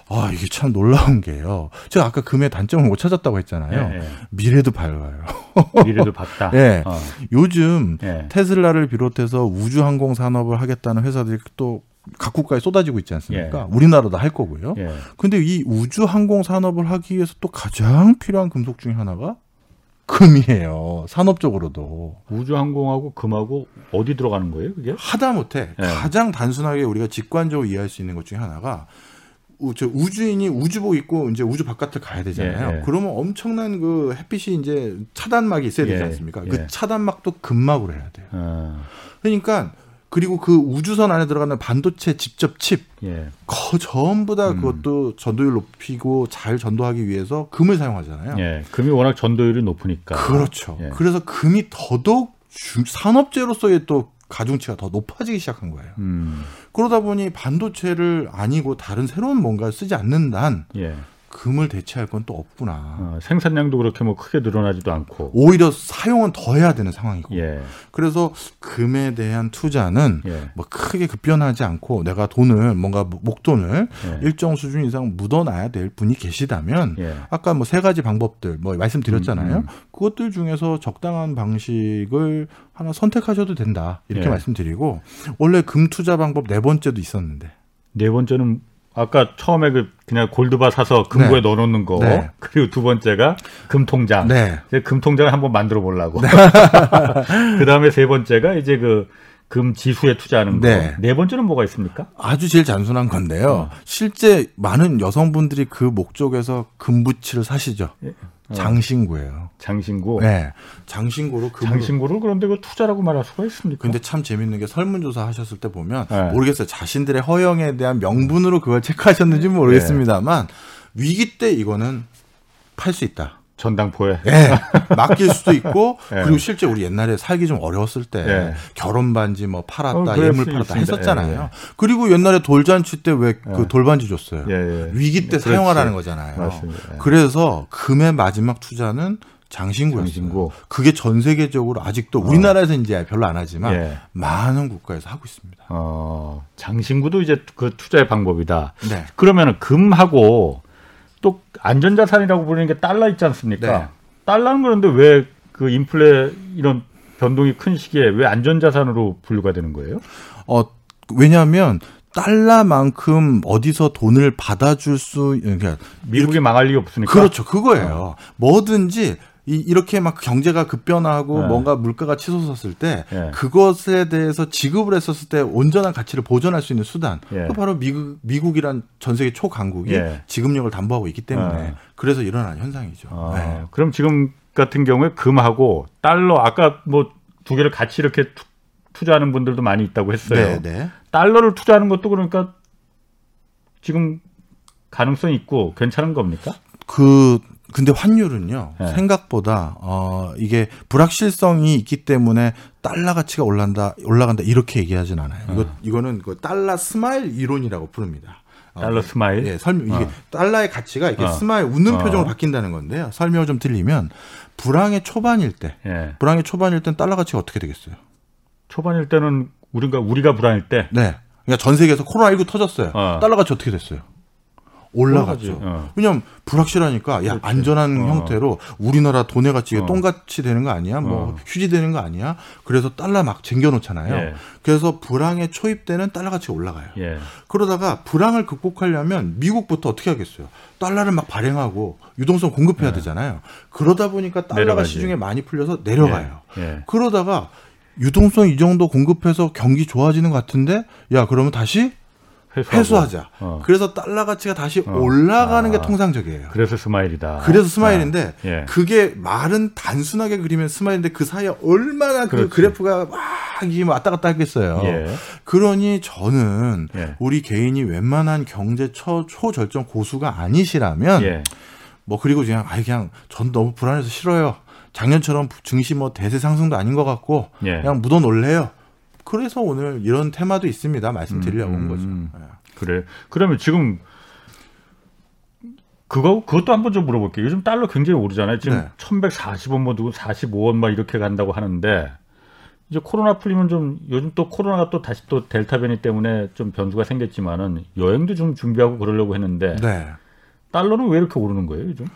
아 이게 참 놀라운 게요. 제가 아까 금의 단점을 못 찾았다고 했잖아요. 미래도 밝아요. 미래도 밝다. 네. 어. 요즘 테슬라를 비롯해서 우주 항공 산업을 하겠다는 회사들이 또 각국가에 쏟아지고 있지 않습니까? 예. 우리나라도 할 거고요. 예. 근데 이 우주 항공 산업을 하기 위해서 또 가장 필요한 금속 중에 하나가 금이에요. 산업적으로도. 우주항공하고 금하고 어디 들어가는 거예요, 그게? 하다못해 네. 가장 단순하게 우리가 직관적으로 이해할 수 있는 것 중에 하나가 우주인이 우주복 입고 이제 우주 바깥을 가야 되잖아요. 예, 예. 그러면 엄청난 그 햇빛이 이제 차단막이 있어야 되지 예, 않습니까? 그 예. 차단막도 금막으로 해야 돼요. 아. 그러니까 그리고 그 우주선 안에 들어가는 반도체 직접 칩, 예. 거 전부 다 음. 그것도 전도율 높이고 잘 전도하기 위해서 금을 사용하잖아요. 예. 금이 워낙 전도율이 높으니까. 그렇죠. 예. 그래서 금이 더더욱 산업재로서의 또 가중치가 더 높아지기 시작한 거예요. 음. 그러다 보니 반도체를 아니고 다른 새로운 뭔가를 쓰지 않는 한 예. 금을 대체할 건 또 없구나. 어, 생산량도 그렇게 뭐 크게 늘어나지도 않고 오히려 사용은 더 해야 되는 상황이고. 예. 그래서 금에 대한 투자는 예. 뭐 크게 급변하지 않고 내가 돈을 뭔가 목돈을 예. 일정 수준 이상 묻어놔야 될 분이 계시다면 예. 아까 뭐 세 가지 방법들 뭐 말씀드렸잖아요. 음, 음. 그것들 중에서 적당한 방식을 하나 선택하셔도 된다 이렇게 예. 말씀드리고 원래 금 투자 방법 네 번째도 있었는데 네 번째는 아까 처음에 그 그냥 골드바 사서 금고에 네. 넣어놓는 거 네. 그리고 두 번째가 금통장 네. 이제 금통장을 한번 만들어 보려고 그 다음에 세 번째가 이제 그 금 지수에 투자하는 거 네. 네 번째는 뭐가 있습니까? 아주 제일 단순한 건데요. 어. 실제 많은 여성분들이 그 목적에서 금부치를 사시죠. 예. 어. 장신구예요. 장신구 네. 장신구로 금을 장신구를 그런데 그 투자라고 말할 수가 있습니까? 근데 참 재밌는 게 설문조사 하셨을 때 보면 네. 모르겠어요. 자신들의 허영에 대한 명분으로 그걸 체크하셨는지 모르겠습니다만 네. 위기 때 이거는 팔 수 있다. 전당포에 예. 맡길 수도 있고 예. 그리고 실제 우리 옛날에 살기 좀 어려웠을 때 예. 결혼 반지 뭐 어, 팔았다 그럴 예물 수 팔았다. 했었잖아요. 그리고 옛날에 돌잔치 때 왜그 예. 돌반지 줬어요. 위기 때 그렇지. 사용하라는 거잖아요. 맞습니다. 예. 그래서 금의 마지막 투자는 장신구였어요. 장신구. 그게 전 세계적으로 아직도 우리나라에서 이제 별로 안 하지만 예. 많은 국가에서 하고 있습니다. 어, 장신구도 이제 그 투자의 방법이다. 네. 그러면은 금하고 또 안전자산이라고 부르는 게 달러 있지 않습니까? 네. 달러는 그런데 왜 그 인플레 이런 변동이 큰 시기에 왜 안전자산으로 분류가 되는 거예요? 어 왜냐하면 달러만큼 어디서 돈을 받아줄 수 그러니까 미국이 망할 리가 없으니까. 그렇죠 그거예요. 뭐든지 이, 이렇게 막 경제가 급변하고 네. 뭔가 물가가 치솟았을 때 네. 그것에 대해서 지급을 했었을 때 온전한 가치를 보존할 수 있는 수단 예. 그 바로 미국 미국이란 전 세계 초강국이 예. 지급력을 담보하고 있기 때문에 네. 그래서 일어난 현상이죠. 아, 네. 그럼 지금 같은 경우에 금하고 달러 아까 뭐 두 개를 같이 이렇게 투, 투자하는 분들도 많이 있다고 했어요. 네, 네. 달러를 투자하는 것도 그러니까 지금 가능성이 있고 괜찮은 겁니까? 그 근데 환율은요 네. 생각보다 어 이게 불확실성이 있기 때문에 달러 가치가 올란다 올라간다 이렇게 얘기하진 않아요. 이거 이거는 그 달러 스마일 이론이라고 부릅니다. 어, 달러 스마일? 예, 설명 이게 어. 달러의 가치가 이게 어. 스마일 웃는 어. 표정으로 바뀐다는 건데요. 설명을 좀 드리면 불황의 초반일 때, 예. 불황의 초반일 땐 달러 가치가 어떻게 되겠어요? 초반일 때는 우리가 우리가 불안일 때 네, 그러니까 전 세계에서 코로나 19 터졌어요. 어. 달러 가치 어떻게 됐어요? 올라갔죠. 어. 왜냐면 불확실하니까 야 그렇지. 안전한 어. 형태로 우리나라 돈의 가치가 어. 똥같이 되는 거 아니야? 뭐 어. 휴지 되는 거 아니야? 그래서 달러 막 쟁겨 놓잖아요. 예. 그래서 불황의 초입 때는 달러 가치가 올라가요. 예. 그러다가 불황을 극복하려면 미국부터 어떻게 하겠어요? 달러를 막 발행하고 유동성 공급해야 되잖아요. 그러다 보니까 달러가 네. 내려가지. 시중에 많이 풀려서 내려가요. 예. 예. 그러다가 유동성 이 정도 공급해서 경기 좋아지는 것 같은데 야 그러면 다시 회수하자. 어. 그래서 달러 가치가 다시 어. 올라가는 게 아. 통상적이에요. 그래서 스마일이다. 그래서 스마일인데 아, 예. 그게 말은 단순하게 그리면 스마일인데 그 사이에 얼마나 그. 그래프가 막 이게 왔다 갔다 하겠어요. 예. 그러니 저는 예. 우리 개인이 웬만한 경제 초, 초절정 고수가 아니시라면 예. 뭐 그리고 그냥 아이 그냥 전 너무 불안해서 싫어요. 작년처럼 증시 뭐 대세 상승도 아닌 것 같고 예. 그냥 묻어 놀래요. 그래서 오늘 이런 테마도 있습니다. 말씀드리려고 온 거죠. 음. 예. 그래. 그러면 지금 그거 그것도 한번 좀 물어볼게요. 요즘 달러 굉장히 오르잖아요. 지금 네. 1,140원 뭐 누구 45원 막 이렇게 간다고 하는데 이제 코로나 풀리면 좀 요즘 또 코로나가 또 다시 또 델타 변이 때문에 좀 변수가 생겼지만은 여행도 좀 준비하고 그러려고 했는데 네. 달러는 왜 이렇게 오르는 거예요, 요즘?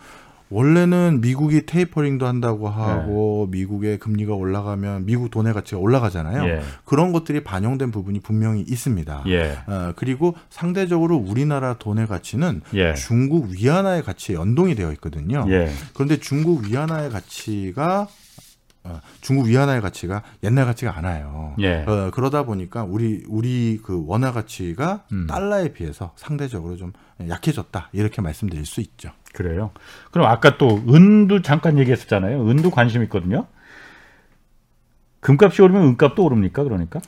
원래는 미국이 테이퍼링도 한다고 네. 하고 미국의 금리가 올라가면 미국 돈의 가치가 올라가잖아요. 예. 그런 것들이 반영된 부분이 분명히 있습니다. 예. 어, 그리고 상대적으로 우리나라 돈의 가치는 예. 중국 위안화의 가치에 연동이 되어 있거든요. 예. 그런데 중국 위안화의 가치가 어, 중국 위안화의 가치가 옛날 가치가 않아요. 예. 어, 그러다 보니까 우리 우리 그 원화 가치가 음. 달러에 비해서 상대적으로 좀 약해졌다 이렇게 말씀드릴 수 있죠. 그래요. 그럼 아까 또 은도 잠깐 얘기했었잖아요. 은도 관심 있거든요. 금값이 오르면 은값도 오릅니까? 그러니까?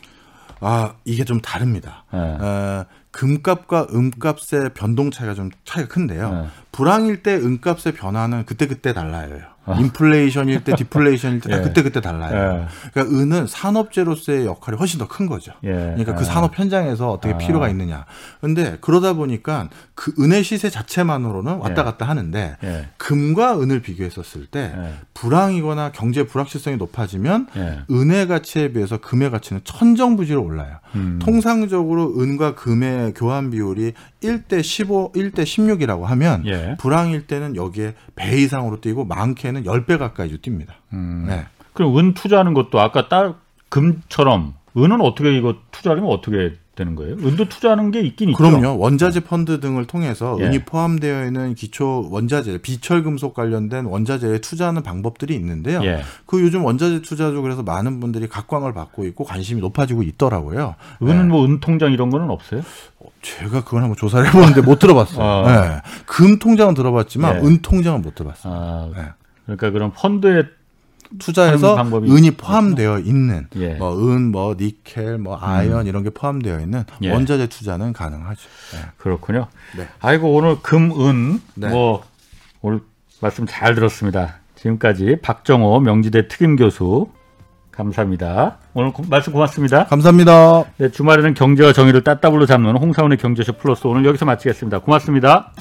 아 이게 좀 다릅니다. 예. 어, 금값과 은값의 변동 차이가 좀 차이가 큰데요. 네. 불황일 때 은값의 변화는 그때 그때 달라요. 어. 인플레이션일 때, 디플레이션일 때 예. 그때 그때 달라요. 예. 그러니까 은은 산업재로서의 역할이 훨씬 더 큰 거죠. 예. 그러니까 그 예. 산업 현장에서 어떻게 아. 필요가 있느냐. 근데 그러다 보니까 그 은의 시세 자체만으로는 왔다 예. 갔다 하는데 예. 금과 은을 비교했었을 때 불황이거나 경제 불확실성이 높아지면 은의 가치에 비해서 금의 가치는 천정부지로 올라요. 음. 통상적으로 은과 금의 교환 비율이 1대 15, 1대 16이라고 하면 불황일 때는 여기에 배 이상으로 뛰고 많게는 10배 가까이 뜁니다. 음. 네. 그럼 은 투자하는 것도 아까 딱 금처럼 은은 어떻게 이거 투자하면 어떻게 되는 거예요? 은도 투자하는 게 있긴 있죠. 그럼요. 원자재 펀드 등을 통해서 예. 은이 포함되어 있는 기초 원자재, 비철 금속 관련된 원자재에 투자하는 방법들이 있는데요. 예. 그 요즘 원자재 투자죠. 그래서 많은 분들이 각광을 받고 있고 관심이 높아지고 있더라고요. 은은 네. 뭐은 통장 이런 거는 없어요? 제가 그걸 한번 조사를 해보는데 못 들어봤어요. 아. 네. 금 통장은 들어봤지만 예. 은 통장은 못 들어봤어요. 아. 네. 그러니까 그런 펀드에 투자해서 은이 포함되어 있는 예. 뭐 은, 뭐 니켈, 뭐 아연 음. 이런 게 포함되어 있는 예. 원자재 투자는 가능하죠. 네. 그렇군요. 네. 아이고 오늘 금, 은, 네. 뭐 오늘 말씀 잘 들었습니다. 지금까지 박정호 명지대 특임 교수 감사합니다. 오늘 고, 말씀 고맙습니다. 감사합니다. 네, 주말에는 경제와 정의를 따따블로 잡는 홍사원의 경제쇼 플러스 오늘 여기서 마치겠습니다. 고맙습니다.